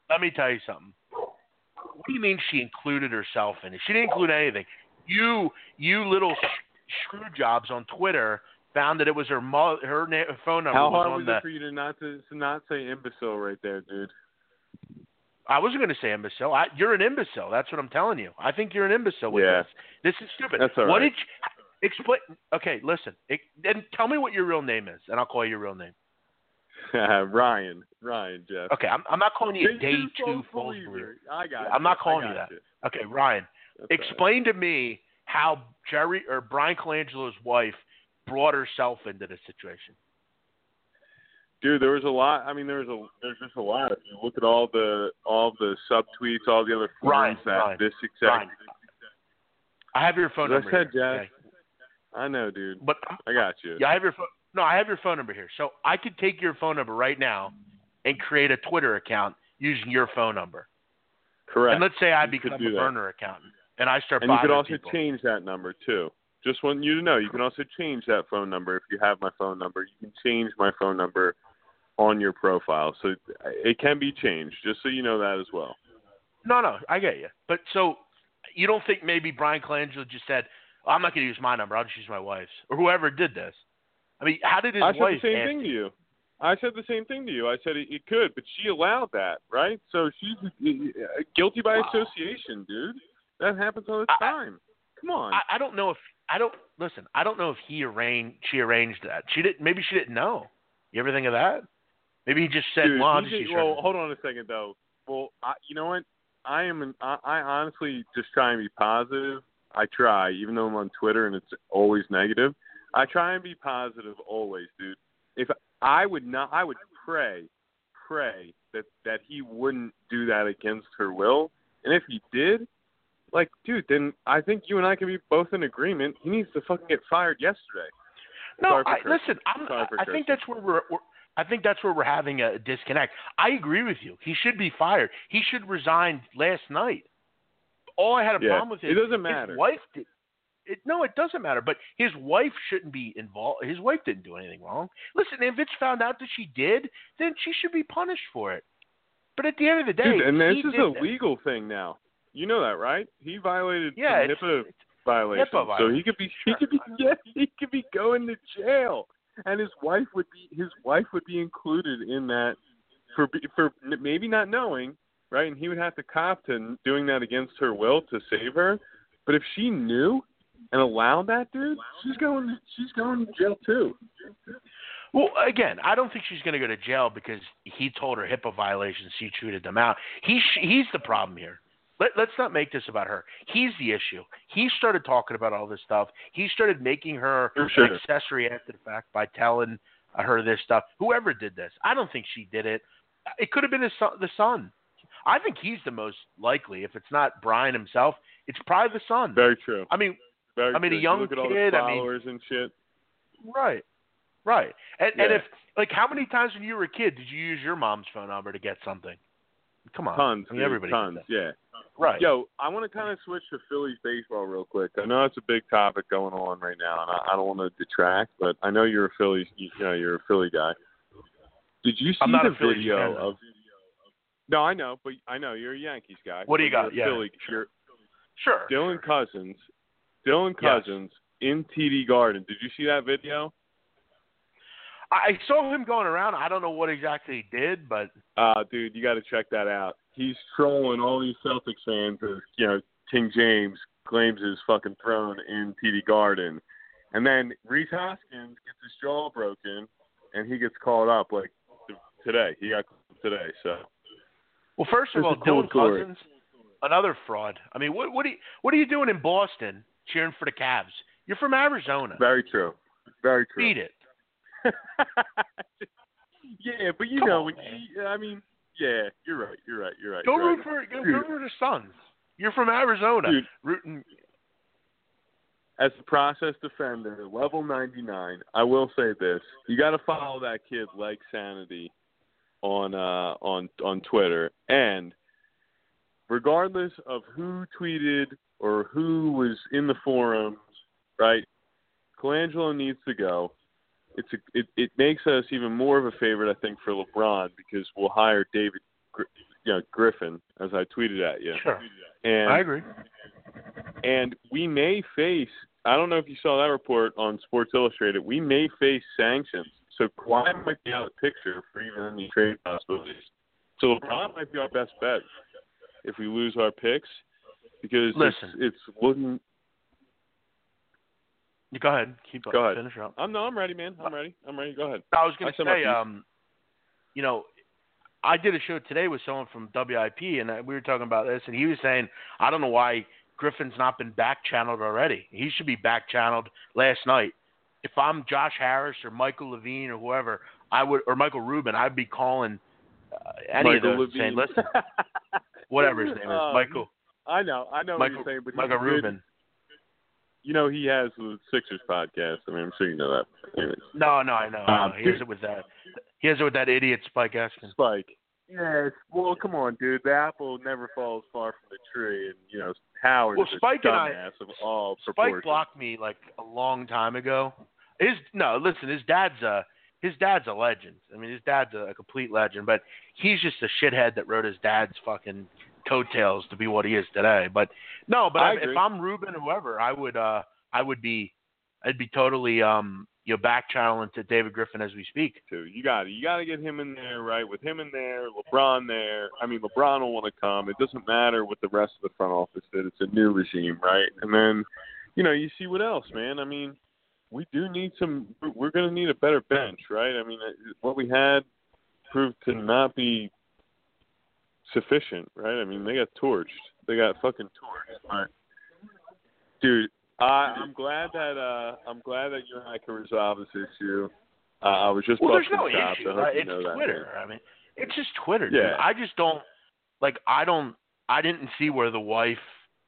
Speaker 3: Let, let me tell you something. What do you mean she included herself in it? She didn't include anything. You, you little sh- screw jobs on Twitter found that it was her mo- her na- phone number
Speaker 6: How hard
Speaker 3: on
Speaker 6: was
Speaker 3: the.
Speaker 6: it for you to not to, to not say imbecile right there, dude?
Speaker 3: I wasn't going to say imbecile. I, you're an imbecile. That's what I'm telling you. I think you're an imbecile with
Speaker 6: Yeah.
Speaker 3: this. This is stupid.
Speaker 6: That's all
Speaker 3: what
Speaker 6: right.
Speaker 3: did you, explain? Okay, listen. It, then tell me what your real name is, and I'll call you your real name.
Speaker 6: Ryan, Ryan, Jeff.
Speaker 3: Okay, I'm, I'm not calling you day
Speaker 6: two false
Speaker 3: false
Speaker 6: believer.
Speaker 3: believer.
Speaker 6: I got
Speaker 3: I'm
Speaker 6: you.
Speaker 3: not calling you that. Okay, Ryan,
Speaker 6: That's all right.
Speaker 3: explain to me how Jerry or Bryan Colangelo's wife brought herself into this situation.
Speaker 6: Dude, there was a lot. I mean, there was a there's just a lot. If you look at all the all the subtweets, all the other
Speaker 3: Ryan,
Speaker 6: that
Speaker 3: Ryan,
Speaker 6: this exact.
Speaker 3: Ryan. I have your phone
Speaker 6: As I
Speaker 3: number.
Speaker 6: said,
Speaker 3: here,
Speaker 6: Jeff. I know, dude.
Speaker 3: But
Speaker 6: I got you.
Speaker 3: yeah, I have your phone. No, I have your phone number here. So I could take your phone number right now and create a Twitter account using your phone number.
Speaker 6: Correct.
Speaker 3: And let's say I
Speaker 6: You
Speaker 3: become a
Speaker 6: that.
Speaker 3: burner accountant and I start
Speaker 6: and you could also
Speaker 3: people.
Speaker 6: change that number too. Just want you to know, you can also change that phone number if you have my phone number. You can change my phone number on your profile, so uh, it can be changed. Just so you know that as well.
Speaker 3: No, no, I get you. But so you don't think maybe Bryan Colangelo just said, oh, "I'm not going to use my number. I'll just use my wife's," or whoever did this? I mean, how did his
Speaker 6: I said the same thing to you. I said the same thing to you. I said it, it could, but she allowed that, right? So she's uh, uh, uh guilty by
Speaker 3: Wow.
Speaker 6: association, dude. That happens all the
Speaker 3: I-
Speaker 6: time. Come on.
Speaker 3: I, I don't know if I don't listen. I don't know if he arranged. She arranged that. She didn't. Maybe she didn't know. You ever think of that? Maybe he just said,
Speaker 6: Dude,
Speaker 3: "Well, just
Speaker 6: did-
Speaker 3: use her."
Speaker 6: well, hold on a second though. Well, I, you know what? I am. An, I, I honestly just try and be positive. I try, even though I'm on Twitter and it's always negative. I try and be positive always, dude. If I would not, I would pray, pray that that he wouldn't do that against her will. And if he did, like, dude, then I think you and I can be both in agreement. He needs to fucking get fired yesterday.
Speaker 3: No, I, listen. I'm,
Speaker 6: Sorry for
Speaker 3: I think that's where we're, we're. I think that's where we're having a disconnect. I agree with you. He should be fired. He should resign last night. All I had a
Speaker 6: Yeah,
Speaker 3: problem with
Speaker 6: it
Speaker 3: is
Speaker 6: doesn't matter.
Speaker 3: His wife did. It, no, it doesn't matter. But his wife shouldn't be involved. His wife didn't do anything wrong. Listen, if it's found out that she did, then she should be punished for it. But at the end of the day,
Speaker 6: Dude, and this is a legal thing now. You know that, right? He violated
Speaker 3: Yeah, it's,
Speaker 6: HIPAA
Speaker 3: it's-
Speaker 6: violation,
Speaker 3: HIPAA
Speaker 6: so he could be he could be yeah, he could be going to jail, and his wife would be his wife would be included in that for for maybe not knowing, right? And he would have to cop to doing that against her will to save her. But if she knew and allowed that, dude, she's going she's going to jail too.
Speaker 3: Well, again, I don't think she's going to go to jail because he told her HIPAA violations. She treated them out. He he's the problem here. Let, let's not make this about her. He's the issue. He started talking about all this stuff. He started making her
Speaker 6: sure.
Speaker 3: an accessory after the fact by telling her this stuff. Whoever did this, I don't think she did it. It could have been his son, the son. I think he's the most likely. If it's not Bryan himself, it's probably the son.
Speaker 6: Very true.
Speaker 3: I mean,
Speaker 6: Very
Speaker 3: I mean, a
Speaker 6: true. You
Speaker 3: young
Speaker 6: look at all
Speaker 3: kid,
Speaker 6: the
Speaker 3: I mean-
Speaker 6: followers and shit.
Speaker 3: Right. Right. And and if like how many times when you were a kid did you use your mom's phone number to get something? Come on.
Speaker 6: Tons,
Speaker 3: I mean everybody
Speaker 6: tons. Yeah.
Speaker 3: Right.
Speaker 6: Yo, I want to kind of switch to Phillies baseball real quick. I know it's a big topic going on right now, and I, I don't want to detract, but I know you're a Phillies, you know, you're a Philly guy. Did you see
Speaker 3: I'm not
Speaker 6: the
Speaker 3: a Phillies
Speaker 6: video
Speaker 3: fan,
Speaker 6: of? No, I know, but I know you're a Yankees guy.
Speaker 3: What do you got? Yeah.
Speaker 6: Philly, you're
Speaker 3: Sure.
Speaker 6: Dylan Cozens. Dylan
Speaker 3: Yes.
Speaker 6: Cozens in TD Garden. Did you see that video?
Speaker 3: I saw him going around. I don't know what exactly he did, but
Speaker 6: Uh, dude, you got to check that out. He's trolling all these Celtics fans as you know King James claims his fucking throne in TD Garden, and then Rhys Hoskins gets his jaw broken, and he gets called up like today. He got called up today. So
Speaker 3: well, first of all,
Speaker 6: cool
Speaker 3: Dylan
Speaker 6: story.
Speaker 3: Cozens, another fraud. I mean, what what are you, what are you doing in Boston cheering for the Cavs? You're from Arizona.
Speaker 6: very true, very true.
Speaker 3: Beat it.
Speaker 6: yeah, but you
Speaker 3: Come
Speaker 6: know
Speaker 3: on,
Speaker 6: when
Speaker 3: man.
Speaker 6: you, I mean, yeah, you're right, you're right, you're right.
Speaker 3: Go
Speaker 6: you're
Speaker 3: root
Speaker 6: right.
Speaker 3: for go, go root for the Suns. You're from Arizona.
Speaker 6: Dude.
Speaker 3: Rooting.
Speaker 6: as a process defender, level 99, I will say this: you got to follow that kid like sanity on uh, on on Twitter, and regardless of who tweeted or who was in the forums, right? Colangelo needs to go. It's a, it it makes us even more of a favorite, I think, for LeBron because we'll hire David, you know, Griffin, as I tweeted at you,
Speaker 3: Sure.
Speaker 6: and
Speaker 3: I agree.
Speaker 6: and we may face I don't know if you saw that report on Sports Illustrated. We may face sanctions. So Kawhi might be out of the picture for even any trade possibilities. So LeBron might be our best bet if we lose our picks because
Speaker 3: Listen.
Speaker 6: it's, it's looking.
Speaker 3: Go ahead. Keep
Speaker 6: Go ahead.
Speaker 3: Finish up.
Speaker 6: I'm no, I'm ready, man. I'm ready. I'm ready. Go ahead.
Speaker 3: I was going to
Speaker 6: said
Speaker 3: say, um, you know, I did a show today with someone from WIP, and uh, we were talking about this, and he was saying, I don't know why Griffin's not been back channeled already. He should be back channeled last night. If I'm Josh Harris or Michael Levine or whoever, I would or Michael Rubin, I'd be calling uh, any
Speaker 6: Michael
Speaker 3: of those
Speaker 6: Levine.
Speaker 3: saying, "Listen, whatever his name is,
Speaker 6: Uh,
Speaker 3: Michael
Speaker 6: I know, I know
Speaker 3: Michael
Speaker 6: what you're saying, but
Speaker 3: Michael
Speaker 6: he's good.
Speaker 3: Rubin."
Speaker 6: You know, he has the Sixers podcast. I mean, I'm sure you know that. Anyways.
Speaker 3: No, no, I know.
Speaker 6: Um.
Speaker 3: He has it with that. He has it with that idiot Spike Eskin.
Speaker 6: Spike. Yes. Well, come on, dude. The apple never falls far from the tree, and you know Howard
Speaker 3: Well, Spike and I-
Speaker 6: of all
Speaker 3: Spike blocked me like a long time ago. His no, listen, his dad's a his dad's a legend. I mean, his dad's a, a complete legend, but he's just a shithead that wrote his dad's fucking coattails to be what he is today. But no, but
Speaker 6: I
Speaker 3: I if. I'm Rubin, whoever, I would uh I would be I'd be totally um you know back channeling to David Griffin as we speak.
Speaker 6: too. You got to You got to get him in there, right? With him in there, LeBron there. I mean, LeBron will want to come. It doesn't matter what the rest of the front office did. It's a new regime, right? And then, you know, you see what else, man. I mean, we do need some. We're going to need a better bench, right? I mean, uh, what we had proved to not be sufficient, right? I mean, they got torched. They got fucking torched. Right. Dude, I, I'm glad that uh I'm glad that you and I can resolve this issue. Uh, I was just
Speaker 3: Well, there's no
Speaker 6: chops.
Speaker 3: issue.
Speaker 6: I hope
Speaker 3: right?
Speaker 6: you
Speaker 3: It's
Speaker 6: know that.
Speaker 3: Twitter.
Speaker 6: man.
Speaker 3: I mean, it's just Twitter. Dude.
Speaker 6: Yeah.
Speaker 3: I just don't like. I don't. I didn't see where the wife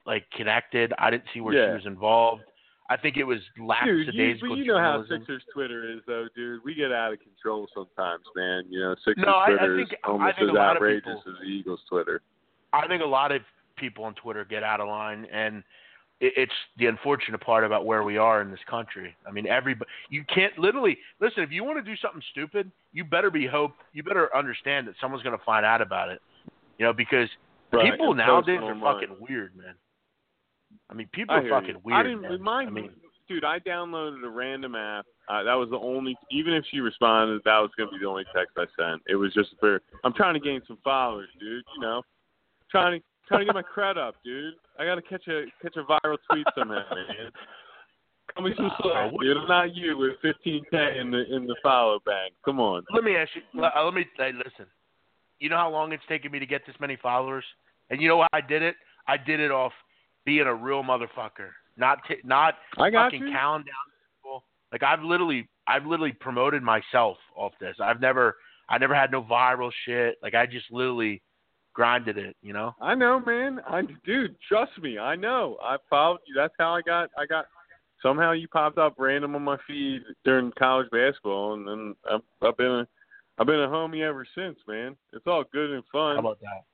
Speaker 3: like connected. I didn't see where
Speaker 6: Yeah.
Speaker 3: she was involved. I think it was
Speaker 6: Dude, you,
Speaker 3: lackadaisical
Speaker 6: but you know how. Sixers Twitter is, though, dude. We get out of control sometimes, man. You know, Sixers
Speaker 3: No, I- I
Speaker 6: Twitter
Speaker 3: think-
Speaker 6: is
Speaker 3: I
Speaker 6: almost as outrageous
Speaker 3: people-
Speaker 6: as the Eagles Twitter.
Speaker 3: I think a lot of people on Twitter get out of line, and it, it's the unfortunate part about where we are in this country. I mean, everybody, you can't literally listen. If you want to do something stupid, you better be hope. You better understand that someone's going to find out about it. You know, because
Speaker 6: Right,
Speaker 3: people nowadays are fucking weird, man. I mean, people
Speaker 6: I
Speaker 3: are fucking
Speaker 6: you.
Speaker 3: weird.
Speaker 6: I didn't.
Speaker 3: man.
Speaker 6: Mine,
Speaker 3: I mean,
Speaker 6: dude, I downloaded a random app. Uh, that was the only. Even if she responded, that was going to be the only text I sent. It was just for. I'm trying to gain some followers, dude. You know, trying to trying to get my cred up, dude. I got to catch a catch a viral tweet somehow, man. Call me some slack, dude. I'm not you with 15k in the in the follow bank. Come on.
Speaker 3: let me ask you. Let, uh, let me hey, listen. You know how long it's taken me to get this many followers, and you know why I did it? I did it off being a real motherfucker, not t- not
Speaker 6: I got
Speaker 3: fucking
Speaker 6: you.
Speaker 3: cowing down people. Like I've literally, I've literally promoted myself off this. I've never, I never had no viral shit. Like I just literally grinded it. You know.
Speaker 6: I know, man. I dude, trust me. I know. I followed you. That's how I got. I got. Somehow you popped up random on my feed during college basketball, and then I've, I've been a, I've been a homie ever since, man. It's all good and fun.
Speaker 3: How about that?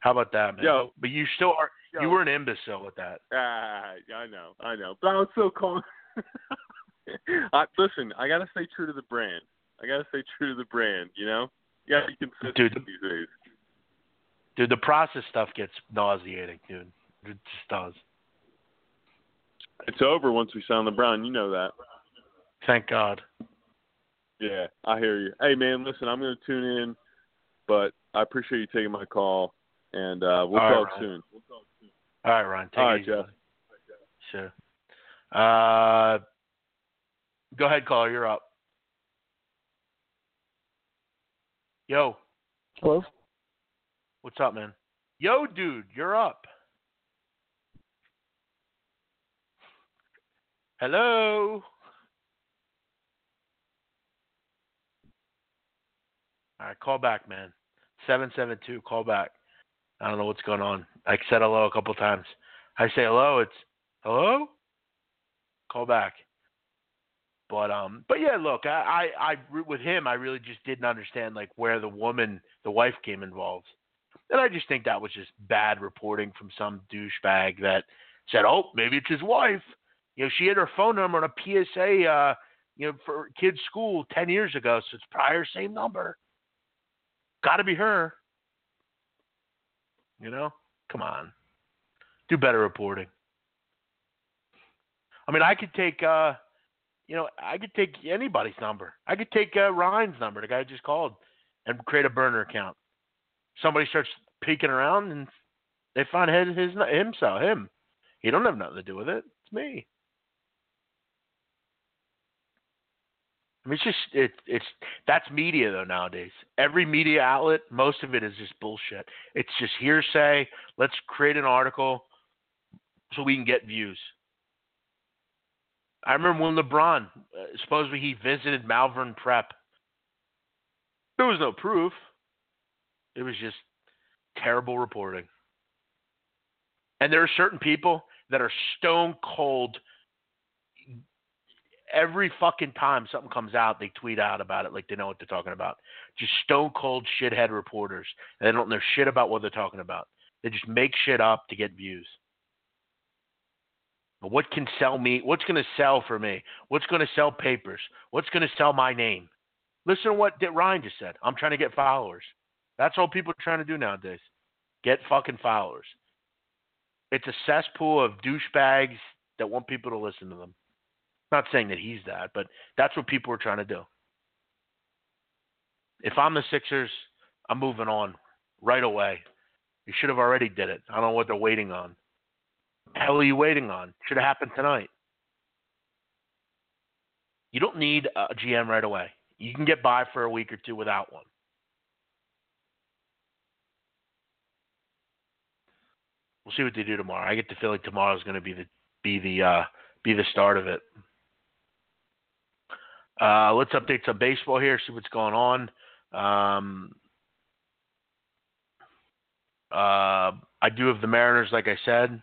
Speaker 3: How about that, man?
Speaker 6: Yo.
Speaker 3: but you still are.
Speaker 6: Yo.
Speaker 3: You were an imbecile with that.
Speaker 6: Ah, I know, I know. But I was so calm. I, listen, I gotta stay true to the brand. I gotta stay true to the brand. You know, you gotta be consistent
Speaker 3: Dude.
Speaker 6: these days.
Speaker 3: Dude, the process stuff gets nauseating, dude. It just does.
Speaker 6: It's over once we sign LeBron. You know that.
Speaker 3: Thank God.
Speaker 6: Yeah, I hear you. Hey, man, listen, I'm going to tune in, but I appreciate you taking my call, and uh, we'll
Speaker 3: All right,
Speaker 6: talk
Speaker 3: Ryan.
Speaker 6: soon.
Speaker 3: All right, Ryan. Take
Speaker 6: All
Speaker 3: it
Speaker 6: right,
Speaker 3: easy.
Speaker 6: Jeff.
Speaker 3: Sure. Uh, go ahead, caller. You're up. Yo,
Speaker 7: Hello?
Speaker 3: what's up, man? Yo, dude, you're up. Hello. All right, call back, man. Seven seven two. Call back. I don't know what's going on. I said hello a couple times. I say hello. It's hello. Call back. But um, but yeah, look, I, I, I with him, I really just didn't understand like where the woman, the wife, came involved, and I just think that was just bad reporting from some douchebag that said, oh, maybe it's his wife. You know, she had her phone number on a PSA, uh, you know, for kids' school ten years ago, so it's her same number. Got to be her. You know, come on, do better reporting. I mean, I could take, uh, you know, I could take anybody's number. I could take uh, Ryan's number, the guy just called, and create a burner account. Somebody starts peeking around, and they find his, his himself, him. He don't have nothing to do with it. It's me. I mean, it's just it, it's that's media though nowadays. Every media outlet, most of it is just bullshit. It's just hearsay. Let's create an article so we can get views. I remember when LeBron, uh, supposedly he visited Malvern Prep. There was no proof. It was just terrible reporting. And there are certain people that are stone cold. Every fucking time something comes out, they tweet out about it like they know what they're talking about. Just stone cold shithead reporters. And they don't know shit about what they're talking about. They just make shit up to get views. But what can sell me? What's going to sell for me? What's going to sell papers? What's going to sell my name? Listen to what Ryan just said. I'm trying to get followers. That's all people are trying to do nowadays. Get fucking followers. It's a cesspool of douchebags that want people to listen to them. Not saying that he's that, but that's what people are trying to do. If I'm the Sixers, I'm moving on right away. You should have already did it. I don't know what they're waiting on. The hell are you waiting on? Should have happened tonight. You don't need a GM right away. You can get by for a week or two without one. We'll see what they do tomorrow. I get the feeling tomorrow is going to be the be the uh, be the start of it. Uh, let's update some baseball here. See what's going on. Um, uh, I do have the Mariners, like I said.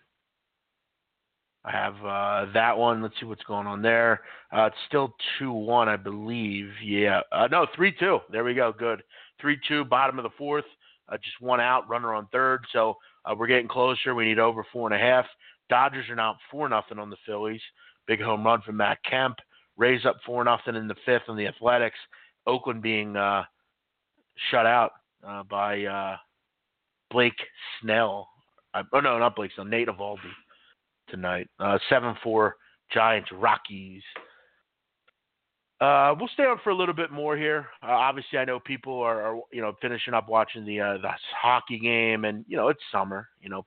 Speaker 3: I have uh, that one. Let's see what's going on there. Uh, it's still two one, I believe. Yeah, uh, no, three two. There we go. Good. Three two. Bottom of the fourth. Uh, just one out. Runner on third. So uh, we're getting closer. We need over four and a half. Dodgers are now four nothing on the Phillies. Big home run from Matt Kemp. Rays up four nothing in the fifth on the Athletics. Oakland being uh, shut out uh, by uh, Blake Snell. oh no, not Blake Snell. Nate Eovaldi tonight. Uh, seven four Giants Rockies. Uh, we'll stay on for a little bit more here. Uh, obviously, I know people are, are, you know finishing up watching the the hockey game, and you know it's summer. You know,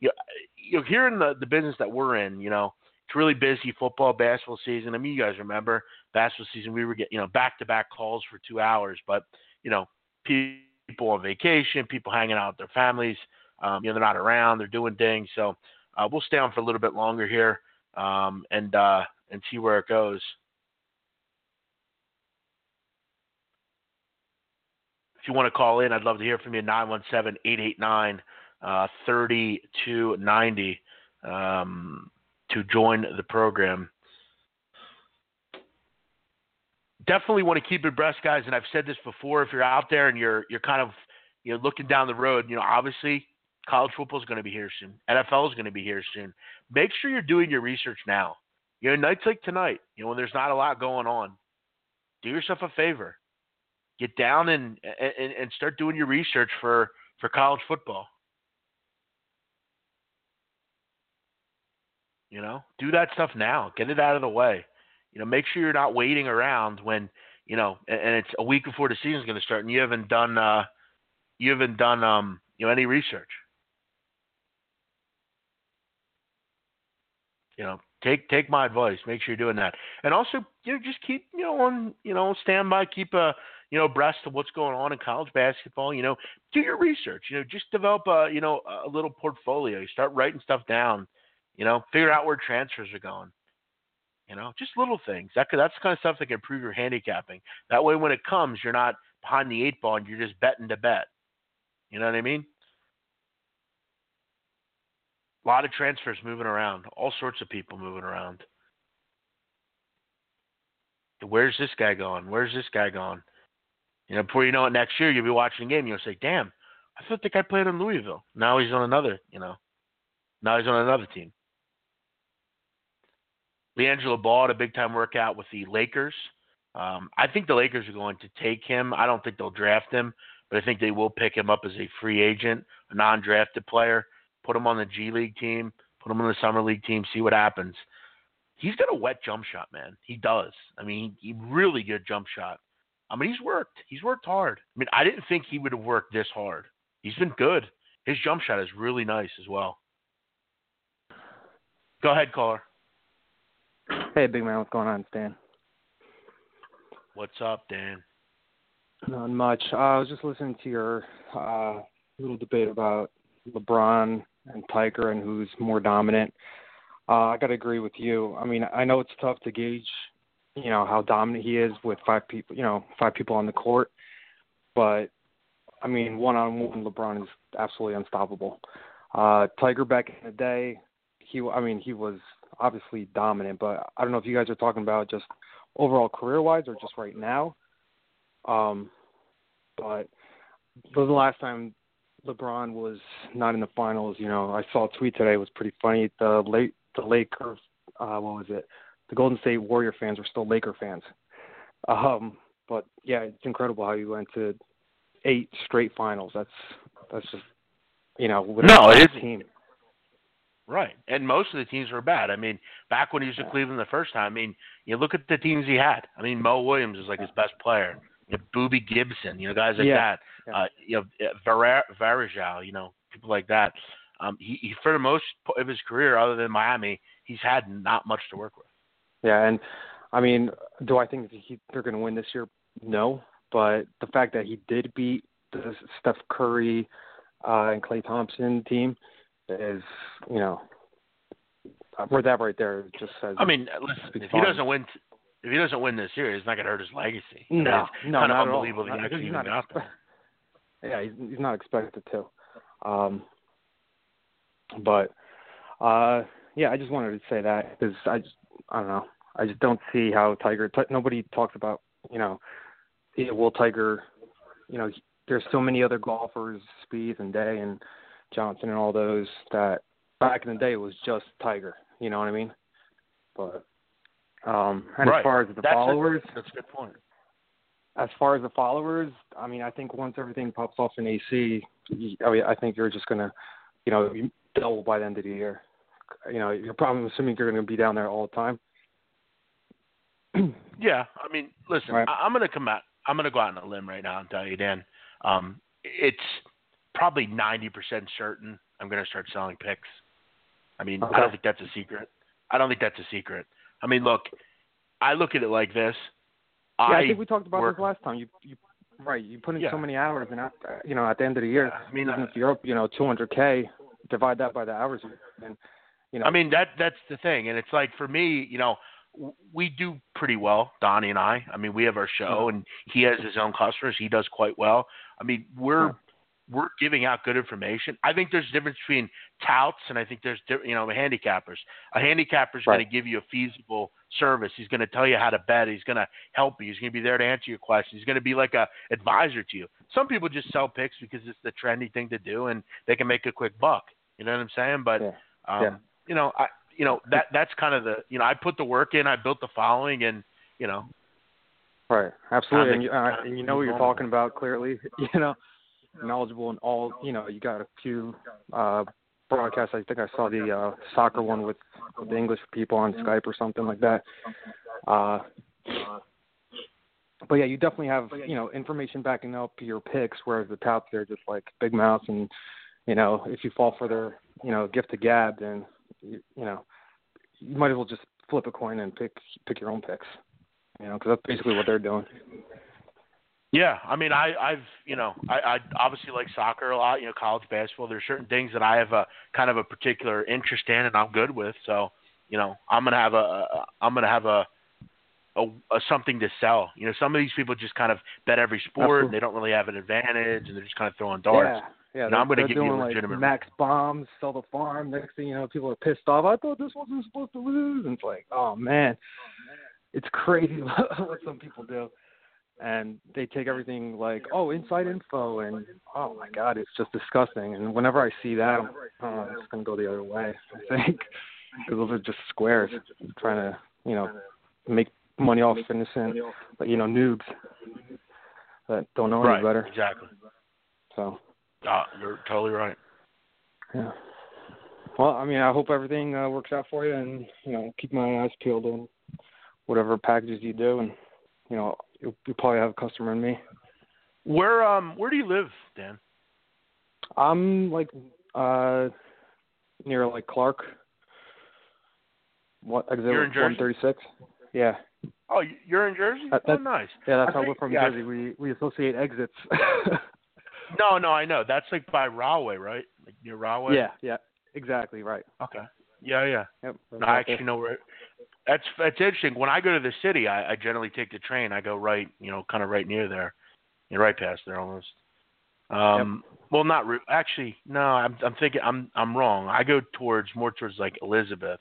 Speaker 3: you, you know, here in the the business that we're in, you know, it's really busy football, basketball season. I mean, you guys remember basketball season? We were getting you know back to back calls for two hours, but you know, people on vacation, people hanging out with their families. Um, you know, they're not around, they're doing things. So uh, we'll stay on for a little bit longer here um, and uh, and see where it goes. If you want to call in, I'd love to hear from you. 917 889 3290 um, to join the program. Definitely want to keep abreast, guys. And I've said this before. If you're out there and you're you're kind of you know looking down the road, you know obviously College football is going to be here soon. NFL is going to be here soon. Make sure you're doing your research now. You know, nights like tonight, you know, when there's not a lot going on, do yourself a favor. Get down and and, and start doing your research for for college football. You know, do that stuff now. Get it out of the way. You know, make sure you're not waiting around when you know, and, and it's a week before the season's going to start, and you haven't done uh, you haven't done um, you know any research. You know, take take my advice. Make sure you're doing that, and also you know just keep you know on you know standby. Keep a you know abreast of what's going on in college basketball. You know, do your research. You know, just develop a you know a little portfolio. You start writing stuff down. You know, figure out where transfers are going. You know, just little things. That that's the kind of stuff that can improve your handicapping. That way, when it comes, you're not behind the eight ball and you're just betting to bet. You know what I mean? A lot of transfers moving around, all sorts of people moving around. Where's this guy going? Where's this guy going? You know, before you know it, next year you'll be watching a game. You'll say, "Damn, I thought the guy played in Louisville. Now he's on another. You know, now he's on another team." LiAngelo Ball had a big time workout with the Lakers. Um, I think the Lakers are going to take him. I don't think they'll draft him, but I think they will pick him up as a free agent, a non drafted player put him on the G League team, put him on the Summer League team, see what happens. He's got a wet jump shot, man. He does. I mean, he, he really good jump shot. I mean, he's worked. He's worked hard. I mean, I didn't think he would have worked this hard. He's been good. His jump shot is really nice as well. Go ahead, caller.
Speaker 7: Hey, big man, what's going on, Stan?
Speaker 3: What's up, Dan?
Speaker 7: Not much. Uh, I was just listening to your uh, little debate about LeBron and Tiger and who's more dominant. Uh, I got to agree with you. I mean, I know it's tough to gauge, you know, how dominant he is with five people, you know, five people on the court. but I mean, one on one, LeBron is absolutely unstoppable. Uh, Tiger back in the day, he I mean he was obviously dominant, but I don't know if you guys are talking about just overall career wise or just right now. Um, but the last time LeBron was not in the finals, you know, I saw a tweet today. It was pretty funny. The late the Lakers, uh, what was it? The Golden State Warrior fans were still Laker fans. Um, but yeah, it's incredible how you went to eight straight finals. That's that's just you know with
Speaker 3: No,
Speaker 7: a
Speaker 3: it
Speaker 7: bad team.
Speaker 3: Right. And most of the teams were bad. I mean, back when he was in. Cleveland the first time, I mean, you look at the teams he had. I mean, Mo Williams is like his best player. You know, Boobie Gibson, you know, guys like
Speaker 7: Yeah.
Speaker 3: that. Uh, you know, Var- Varejao, you know, people like that. Um, he, he, for the most of his career, other than Miami, he's had not much to work with.
Speaker 7: Yeah, and I mean, do I think he, they're going to win this year? No, but the fact that he did beat the Steph Curry uh, and Klay Thompson team is, you know, where that right there just says.
Speaker 3: I mean, listen, if he doesn't win, if he doesn't win this year, it's not going to hurt his legacy. I mean,
Speaker 7: no, no,
Speaker 3: kind of
Speaker 7: not at all.
Speaker 3: unbelievable that
Speaker 7: he's
Speaker 3: even
Speaker 7: not expect-
Speaker 3: there.
Speaker 7: Yeah, he's, he's not expected to. Um, but uh, yeah, I just wanted to say that because I just I don't know. I just don't see how Tiger. T- nobody talks about you know, will Tiger. You know, there's so many other golfers, Spieth and Day and Johnson and all those that back in the day it was just Tiger. You know what I mean? But um, and
Speaker 3: Right.
Speaker 7: as far as the
Speaker 3: That's a-
Speaker 7: followers,
Speaker 3: That's a good point.
Speaker 7: as far as the followers, I mean, I think once everything pops off in AC, I mean, I think you're just gonna, you know, double by the end of the year. You know, you're probably assuming you're gonna be down there all the time.
Speaker 3: Yeah, I mean, listen,
Speaker 7: Right.
Speaker 3: I, I'm going to come out. I'm going to go out on a limb right now and tell you, Dan. Um, it's probably 90% certain I'm going to start selling picks. I mean, I don't think that's a secret. I don't think that's a secret. I mean, look, I look at it like this.
Speaker 7: yeah, I,
Speaker 3: I
Speaker 7: think we talked about
Speaker 3: work-
Speaker 7: this last time. You, you, right? You put in
Speaker 3: Yeah.
Speaker 7: so many hours, and at, you know, at the end of the year,
Speaker 3: I mean,
Speaker 7: even
Speaker 3: uh,
Speaker 7: if you're up, you know, 200k, divide that by the hours, and you know,
Speaker 3: I mean that that's the thing, and it's like for me, you know, we do pretty well, Donnie and I. I mean, we have our show, and he has his own customers. He does quite well. I mean, we're
Speaker 7: Yeah.
Speaker 3: We're giving out good information. I think there's a difference between touts and I think there's you know handicappers. A handicapper is
Speaker 7: Right.
Speaker 3: going to give you a feasible service. He's going to tell you how to bet. He's going to help you. He's going to be there to answer your questions. He's going to be like a advisor to you. Some people just sell picks because it's the trendy thing to do and they can make a quick buck. You know what I'm saying? But
Speaker 7: Yeah.
Speaker 3: um,
Speaker 7: Yeah.
Speaker 3: you know, I you know that that's kind of the you know I put the work in. I built the following, and you know
Speaker 7: Right, absolutely, and you, uh, and you know what you're talking about clearly. You know, knowledgeable in all. You know, you got a few uh, broadcasts. I think I saw the uh, soccer one with, the English people on Skype or something like that. Uh, but yeah, you definitely have you know information backing up your picks, whereas the touts they're just like big mouths, and you know if you fall for their you know gift to gab, then you, you know you might as well just flip a coin and pick pick your own picks. You know, because that's basically what they're doing.
Speaker 3: Yeah, I mean, I, I've, you know, I, I obviously like soccer a lot. You know, college basketball. There's certain things that I have a kind of a particular interest in, and I'm good with. So, you know, I'm gonna have a, a I'm gonna have a, a, a something to sell. You know, some of these people just kind of bet every sport,
Speaker 7: Absolutely.
Speaker 3: and they don't really have an advantage, and they're just kind of throwing darts.
Speaker 7: Yeah, yeah.
Speaker 3: And I'm gonna
Speaker 7: they're
Speaker 3: give you a
Speaker 7: doing, like
Speaker 3: legitimate-
Speaker 7: max bombs, sell the farm. Next thing you know, people are pissed off. I thought this wasn't supposed to lose, and it's like, oh man, it's crazy what some people do, and they take everything like, oh, inside info, and oh my god, it's just disgusting. And whenever I see that, I'm, oh, I'm just gonna go the other way. I think because those are just squares trying to, you know, make money off innocent, but you know, noobs that don't know
Speaker 3: right.
Speaker 7: any better.
Speaker 3: Exactly.
Speaker 7: So.
Speaker 3: Uh, you're totally right.
Speaker 7: Yeah. Well, I mean, I hope everything uh, works out for you, and you know, keep my eyes peeled on whatever packages you do, and you know, you'll, you'll probably have a customer in me.
Speaker 3: Where um where do you live, Dan?
Speaker 7: I'm like uh near like Clark. What exit
Speaker 3: You're in Jersey?
Speaker 7: one thirty six? Yeah,
Speaker 3: Oh, you- you're in Jersey?
Speaker 7: That-
Speaker 3: oh, nice.
Speaker 7: yeah. That's
Speaker 3: I
Speaker 7: how we're from
Speaker 3: yeah,
Speaker 7: Jersey. We we associate exits.
Speaker 3: No, no, I know. That's like by Rahway, right? Like near Rahway.
Speaker 7: yeah, yeah, exactly right.
Speaker 3: Okay. Yeah, yeah.
Speaker 7: Yep.
Speaker 3: No, I actually know where. That's that's interesting. When I go to the city, I, I generally take the train. I go right, you know, kind of right near there. You're right past there almost. Um, well, not re- actually. No, I'm I'm thinking I'm I'm wrong. I go towards more towards like Elizabeth.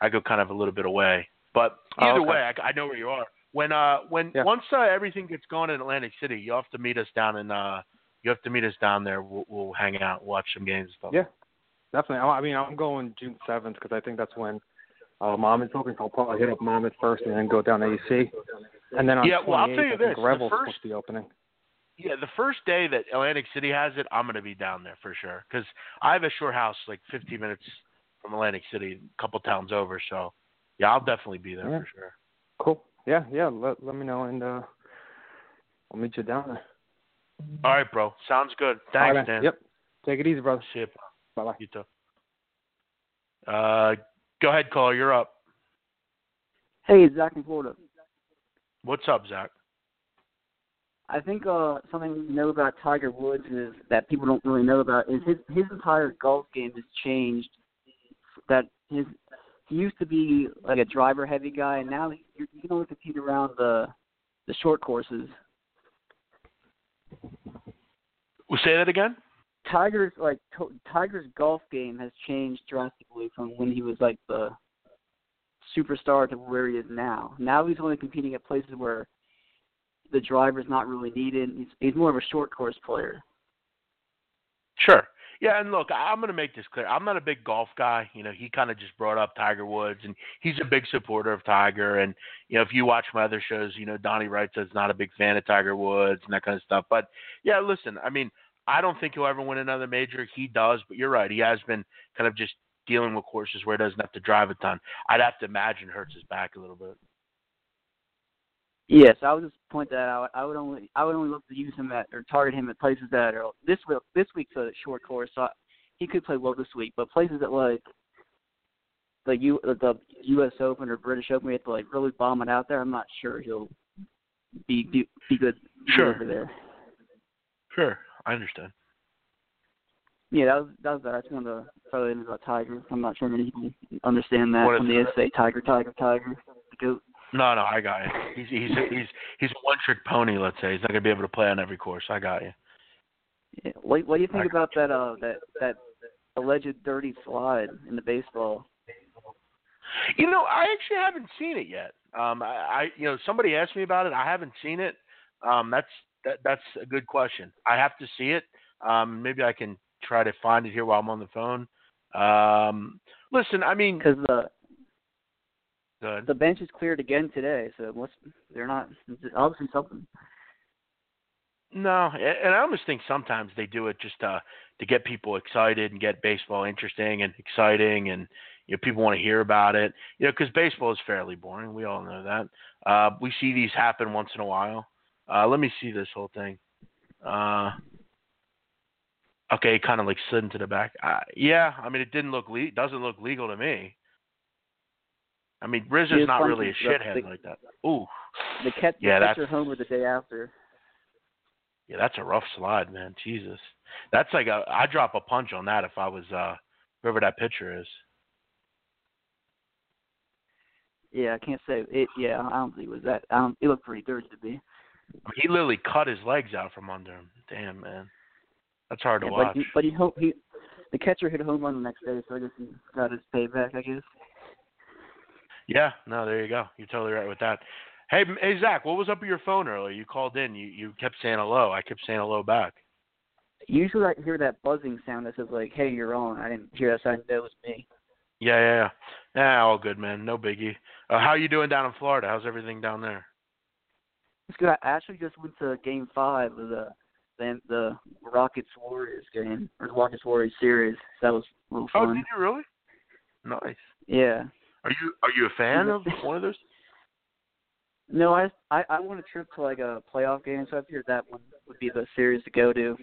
Speaker 3: I go kind of a little bit away. But
Speaker 7: Oh,
Speaker 3: either
Speaker 7: okay.
Speaker 3: way, I, I know where you are. When uh when
Speaker 7: Yeah.
Speaker 3: once uh, everything gets going in Atlantic City, you have to meet us down in uh you have to meet us down there. We'll, we'll hang out, watch some games and stuff.
Speaker 7: Yeah, definitely. I I mean, I'm going June seventh because I think that's when uh, mom is open. I'll probably hit up mom at first and then go down to AC. And then on
Speaker 3: Yeah, well, I'll
Speaker 7: 28th,
Speaker 3: tell you
Speaker 7: I think
Speaker 3: this, the
Speaker 7: Revel's
Speaker 3: first-
Speaker 7: supposed to be opening.
Speaker 3: Yeah, the first day that Atlantic City has it, I'm gonna be down there for sure. 'Cause I have a short house like 15 minutes from Atlantic City, a couple towns over. So yeah, I'll definitely be there
Speaker 7: Yeah.
Speaker 3: for sure.
Speaker 7: Cool. Yeah, yeah. Let let me know and uh, I'll meet you down there.
Speaker 3: All right, bro. Sounds good. Thanks,
Speaker 7: right,
Speaker 3: Dan.
Speaker 7: Yep. Take it easy, brother.
Speaker 3: See you.
Speaker 7: Bye bye.
Speaker 3: You too. Uh, go ahead, caller. You're up.
Speaker 8: Hey, Zach in Florida.
Speaker 3: What's up, Zach?
Speaker 8: I think uh, something you know about Tiger Woods is that people don't really know about is his his entire golf game has changed. That his he used to be like a driver heavy guy, and now he, you can only compete around the the short courses.
Speaker 3: We'll say that again.
Speaker 8: Tiger's like to, Tiger's golf game has changed drastically from when he was like the superstar to where he is now. Now he's only competing at places where the driver's not really needed. He's he's more of a short course player.
Speaker 3: Sure. Yeah, and look, I'm going to make this clear. I'm not a big golf guy. You know, he kind of just brought up Tiger Woods, and he's a big supporter of Tiger. And you know, if you watch my other shows, you know, Donnie Wright says not a big fan of Tiger Woods and that kind of stuff. But yeah, listen, I mean, I don't think he'll ever win another major. He does, but you're right. He has been kind of just dealing with courses where he doesn't have to drive a ton. I'd have to imagine hurts his back a little bit.
Speaker 8: Yes, I would just point that out. I would only I would only look to use him at or target him at places that are this week this week's a short course, so he could play well this week. But places that like the U the U.S. Open or British Open, we have to like really bomb it out there. I'm not sure he'll be be, be good
Speaker 3: Sure.
Speaker 8: good over there.
Speaker 3: Sure, I understand.
Speaker 8: Yeah, that was that was that. I just wanted to throw in about Tiger. I'm not sure many people understand that
Speaker 3: What
Speaker 8: when they say Tiger, Tiger, Tiger. The goat.
Speaker 3: No, no, I got you. He's he's he's he's a one trick pony. Let's say he's not gonna be able to play on every course. I got you.
Speaker 8: Yeah. What what do you think
Speaker 3: I-
Speaker 8: about that uh that that alleged dirty slide in the baseball?
Speaker 3: You know, I actually haven't seen it yet. Um, I, I you know somebody asked me about it. I haven't seen it. Um, that's that that's a good question. I have to see it. Um, maybe I can try to find it here while I'm on the phone. Um, listen, I mean,
Speaker 8: Because the
Speaker 3: good.
Speaker 8: the bench is cleared again today, so what's they're not obviously something.
Speaker 3: No, and I almost think sometimes they do it just uh, to get people excited and get baseball interesting and exciting, and you know people want to hear about it. You know, because baseball is fairly boring. We all know that. Uh, we see these happen once in a while. Uh, let me see this whole thing. Uh, okay, kind of like slid into the back. Uh, yeah, I mean it didn't look le- doesn't look legal to me. I mean Rizzo's not really a shithead
Speaker 8: the-
Speaker 3: like that. Ooh,
Speaker 8: The catch
Speaker 3: Yeah,
Speaker 8: the catcher homer the day after.
Speaker 3: Yeah, that's a rough slide, man. Jesus, that's like a I drop a punch on that if I was uh whoever that pitcher is.
Speaker 8: Yeah, I can't say it. Yeah, I don't think it was that. Don't, it looked pretty dirty to me.
Speaker 3: He literally cut his legs out from under him. Damn, man, that's hard to
Speaker 8: Yeah,
Speaker 3: watch.
Speaker 8: but he, but he hope he the catcher hit a home run the next day, so I guess he got his payback. I guess.
Speaker 3: Yeah, no, there you go. You're totally right with that. Hey, hey, Zach, what was up with your phone earlier? You called in. You you kept saying hello. I kept saying hello back.
Speaker 8: Usually I hear that buzzing sound that says like, "Hey, you're on." I didn't hear that, so I didn't know it was me.
Speaker 3: Yeah, yeah, yeah. Yeah, all good, man. No biggie. Uh, how you doing down in Florida? How's everything down there?
Speaker 8: It's good. I actually just went to Game Five of the the, the Rockets Warriors game or the Rockets Warriors series. That was a little
Speaker 3: Oh,
Speaker 8: fun.
Speaker 3: did you really? Nice.
Speaker 8: Yeah.
Speaker 3: Are you are you a fan of one of those?
Speaker 8: No, I I I want a trip to like a playoff game, so I figured that one would be the series to go to,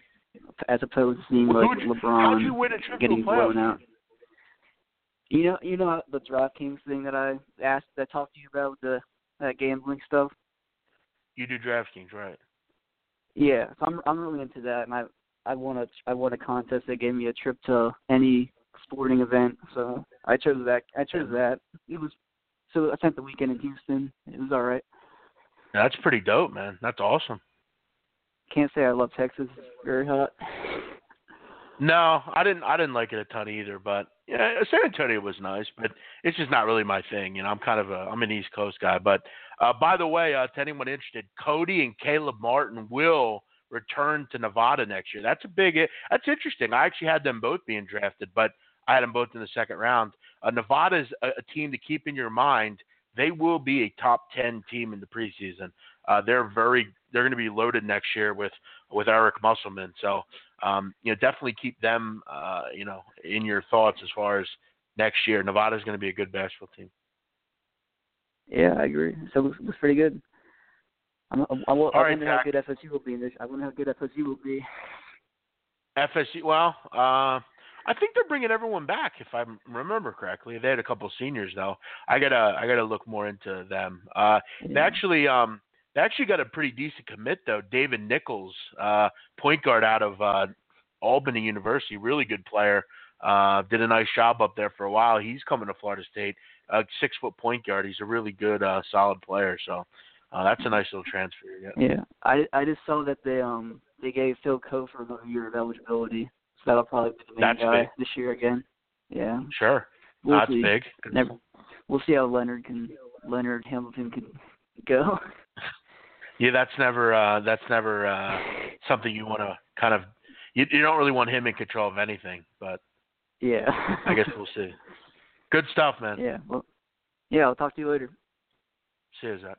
Speaker 8: as opposed to seeing
Speaker 3: Well,
Speaker 8: like
Speaker 3: you-
Speaker 8: LeBron
Speaker 3: you win a trip to a
Speaker 8: getting blown out. You know, you know the DraftKings thing that I asked, that I talked to you about the that gambling stuff.
Speaker 3: You do DraftKings, right?
Speaker 8: Yeah, so I'm I'm really into that, and I I won a I won a contest that gave me a trip to any sporting event, so I chose that. I chose that. It was so I spent the weekend in Houston. It was all right.
Speaker 3: That's pretty dope, man. That's awesome.
Speaker 8: can't say I love Texas It's very hot.
Speaker 3: No, I didn't. I didn't like it a ton either. But yeah, San Antonio was nice, but it's just not really my thing. You know, I'm kind of a I'm an East Coast guy. But uh, by the way, uh, to anyone interested, Cody and Caleb Martin will return to Nevada next year. That's a big. That's interesting. I actually had them both being drafted, but I had them both in the second round. Uh, Nevada is a, a team to keep in your mind. They will be a top ten team in the preseason. Uh, they're very. They're going to be loaded next year with with Eric Musselman. So um, you know, definitely keep them, uh, you know, in your thoughts as far as next year. Nevada's going to be a good basketball team.
Speaker 8: Yeah, I agree. So it looks, looks pretty good. I'm, I, I, I, I
Speaker 3: right,
Speaker 8: wonder how good FSU will be in this. I wonder how good FSU will be.
Speaker 3: FSU, well, uh, I think they're bringing everyone back, if I remember correctly. They had a couple seniors though. I gotta, I gotta look more into them. Uh,
Speaker 8: Yeah.
Speaker 3: They actually, um, they actually got a pretty decent commit though. David Nichols, uh, point guard out of uh, Albany University, really good player. Uh, did a nice job up there for a while. He's coming to Florida State. Uh, six foot point guard. He's a really good, uh, solid player. So uh, that's a nice little transfer. Yeah.
Speaker 8: Yeah, I I just saw that they um they gave Phil Cofer another year of eligibility, so that'll probably be the main
Speaker 3: That's
Speaker 8: guy
Speaker 3: big.
Speaker 8: this year again. Yeah,
Speaker 3: Sure.
Speaker 8: we'll
Speaker 3: that's
Speaker 8: see.
Speaker 3: big.
Speaker 8: Never, we'll see how Leonard can Leonard Hamilton can go.
Speaker 3: Yeah, that's never uh that's never uh something you want to kind of you, you don't really want him in control of anything, but
Speaker 8: yeah.
Speaker 3: I guess we'll see. Good stuff, man.
Speaker 8: yeah. Well. Yeah, I'll talk to you later.
Speaker 3: See you, Zach.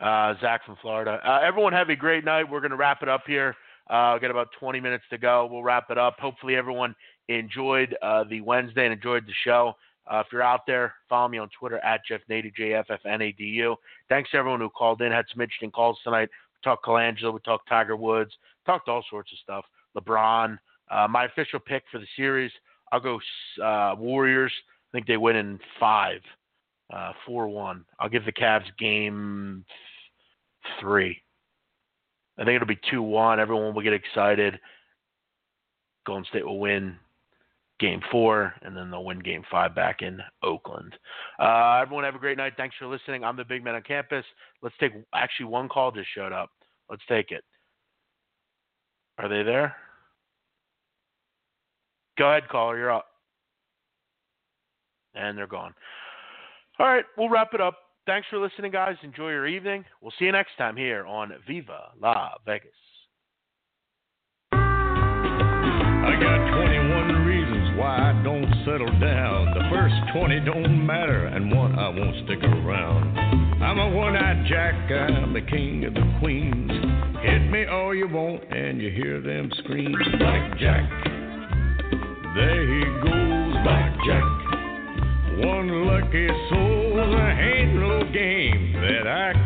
Speaker 3: Uh, Zach from Florida. Uh, everyone have a great night. We're going to wrap it up here. Uh, got about 20 minutes to go. We'll wrap it up. Hopefully, everyone enjoyed uh, the Wednesday and enjoyed the show. Uh, if you're out there, follow me on Twitter at Jeff Nadu, J-F-F-N-A-D-U. Thanks to everyone who called in. Had some interesting calls tonight. We talked Colangelo. We talked Tiger Woods. Talked all sorts of stuff. LeBron. Uh, my official pick for the series, I'll go uh, Warriors. I think they win in five, uh, four one. I'll give the Cavs game three. I think it'll be two one. Everyone will get excited. Golden State will win game four, and then they'll win game five back in Oakland. Uh, everyone have a great night. Thanks for listening. I'm the big man on campus. Let's take actually one call just showed up. Let's take it. Are they there? Go ahead, caller. You're up. And they're gone. All right, we'll wrap it up. Thanks for listening, guys. Enjoy your evening. We'll see you next time here on Viva La Vegas.
Speaker 2: I got 21 settle down. The first 20 don't matter, and one I won't stick around. I'm a one eyed jack, I'm the king of the queens. Hit me all you want, and you hear them scream. Blackjack, there he goes, blackjack. One lucky soul, there ain't no game that I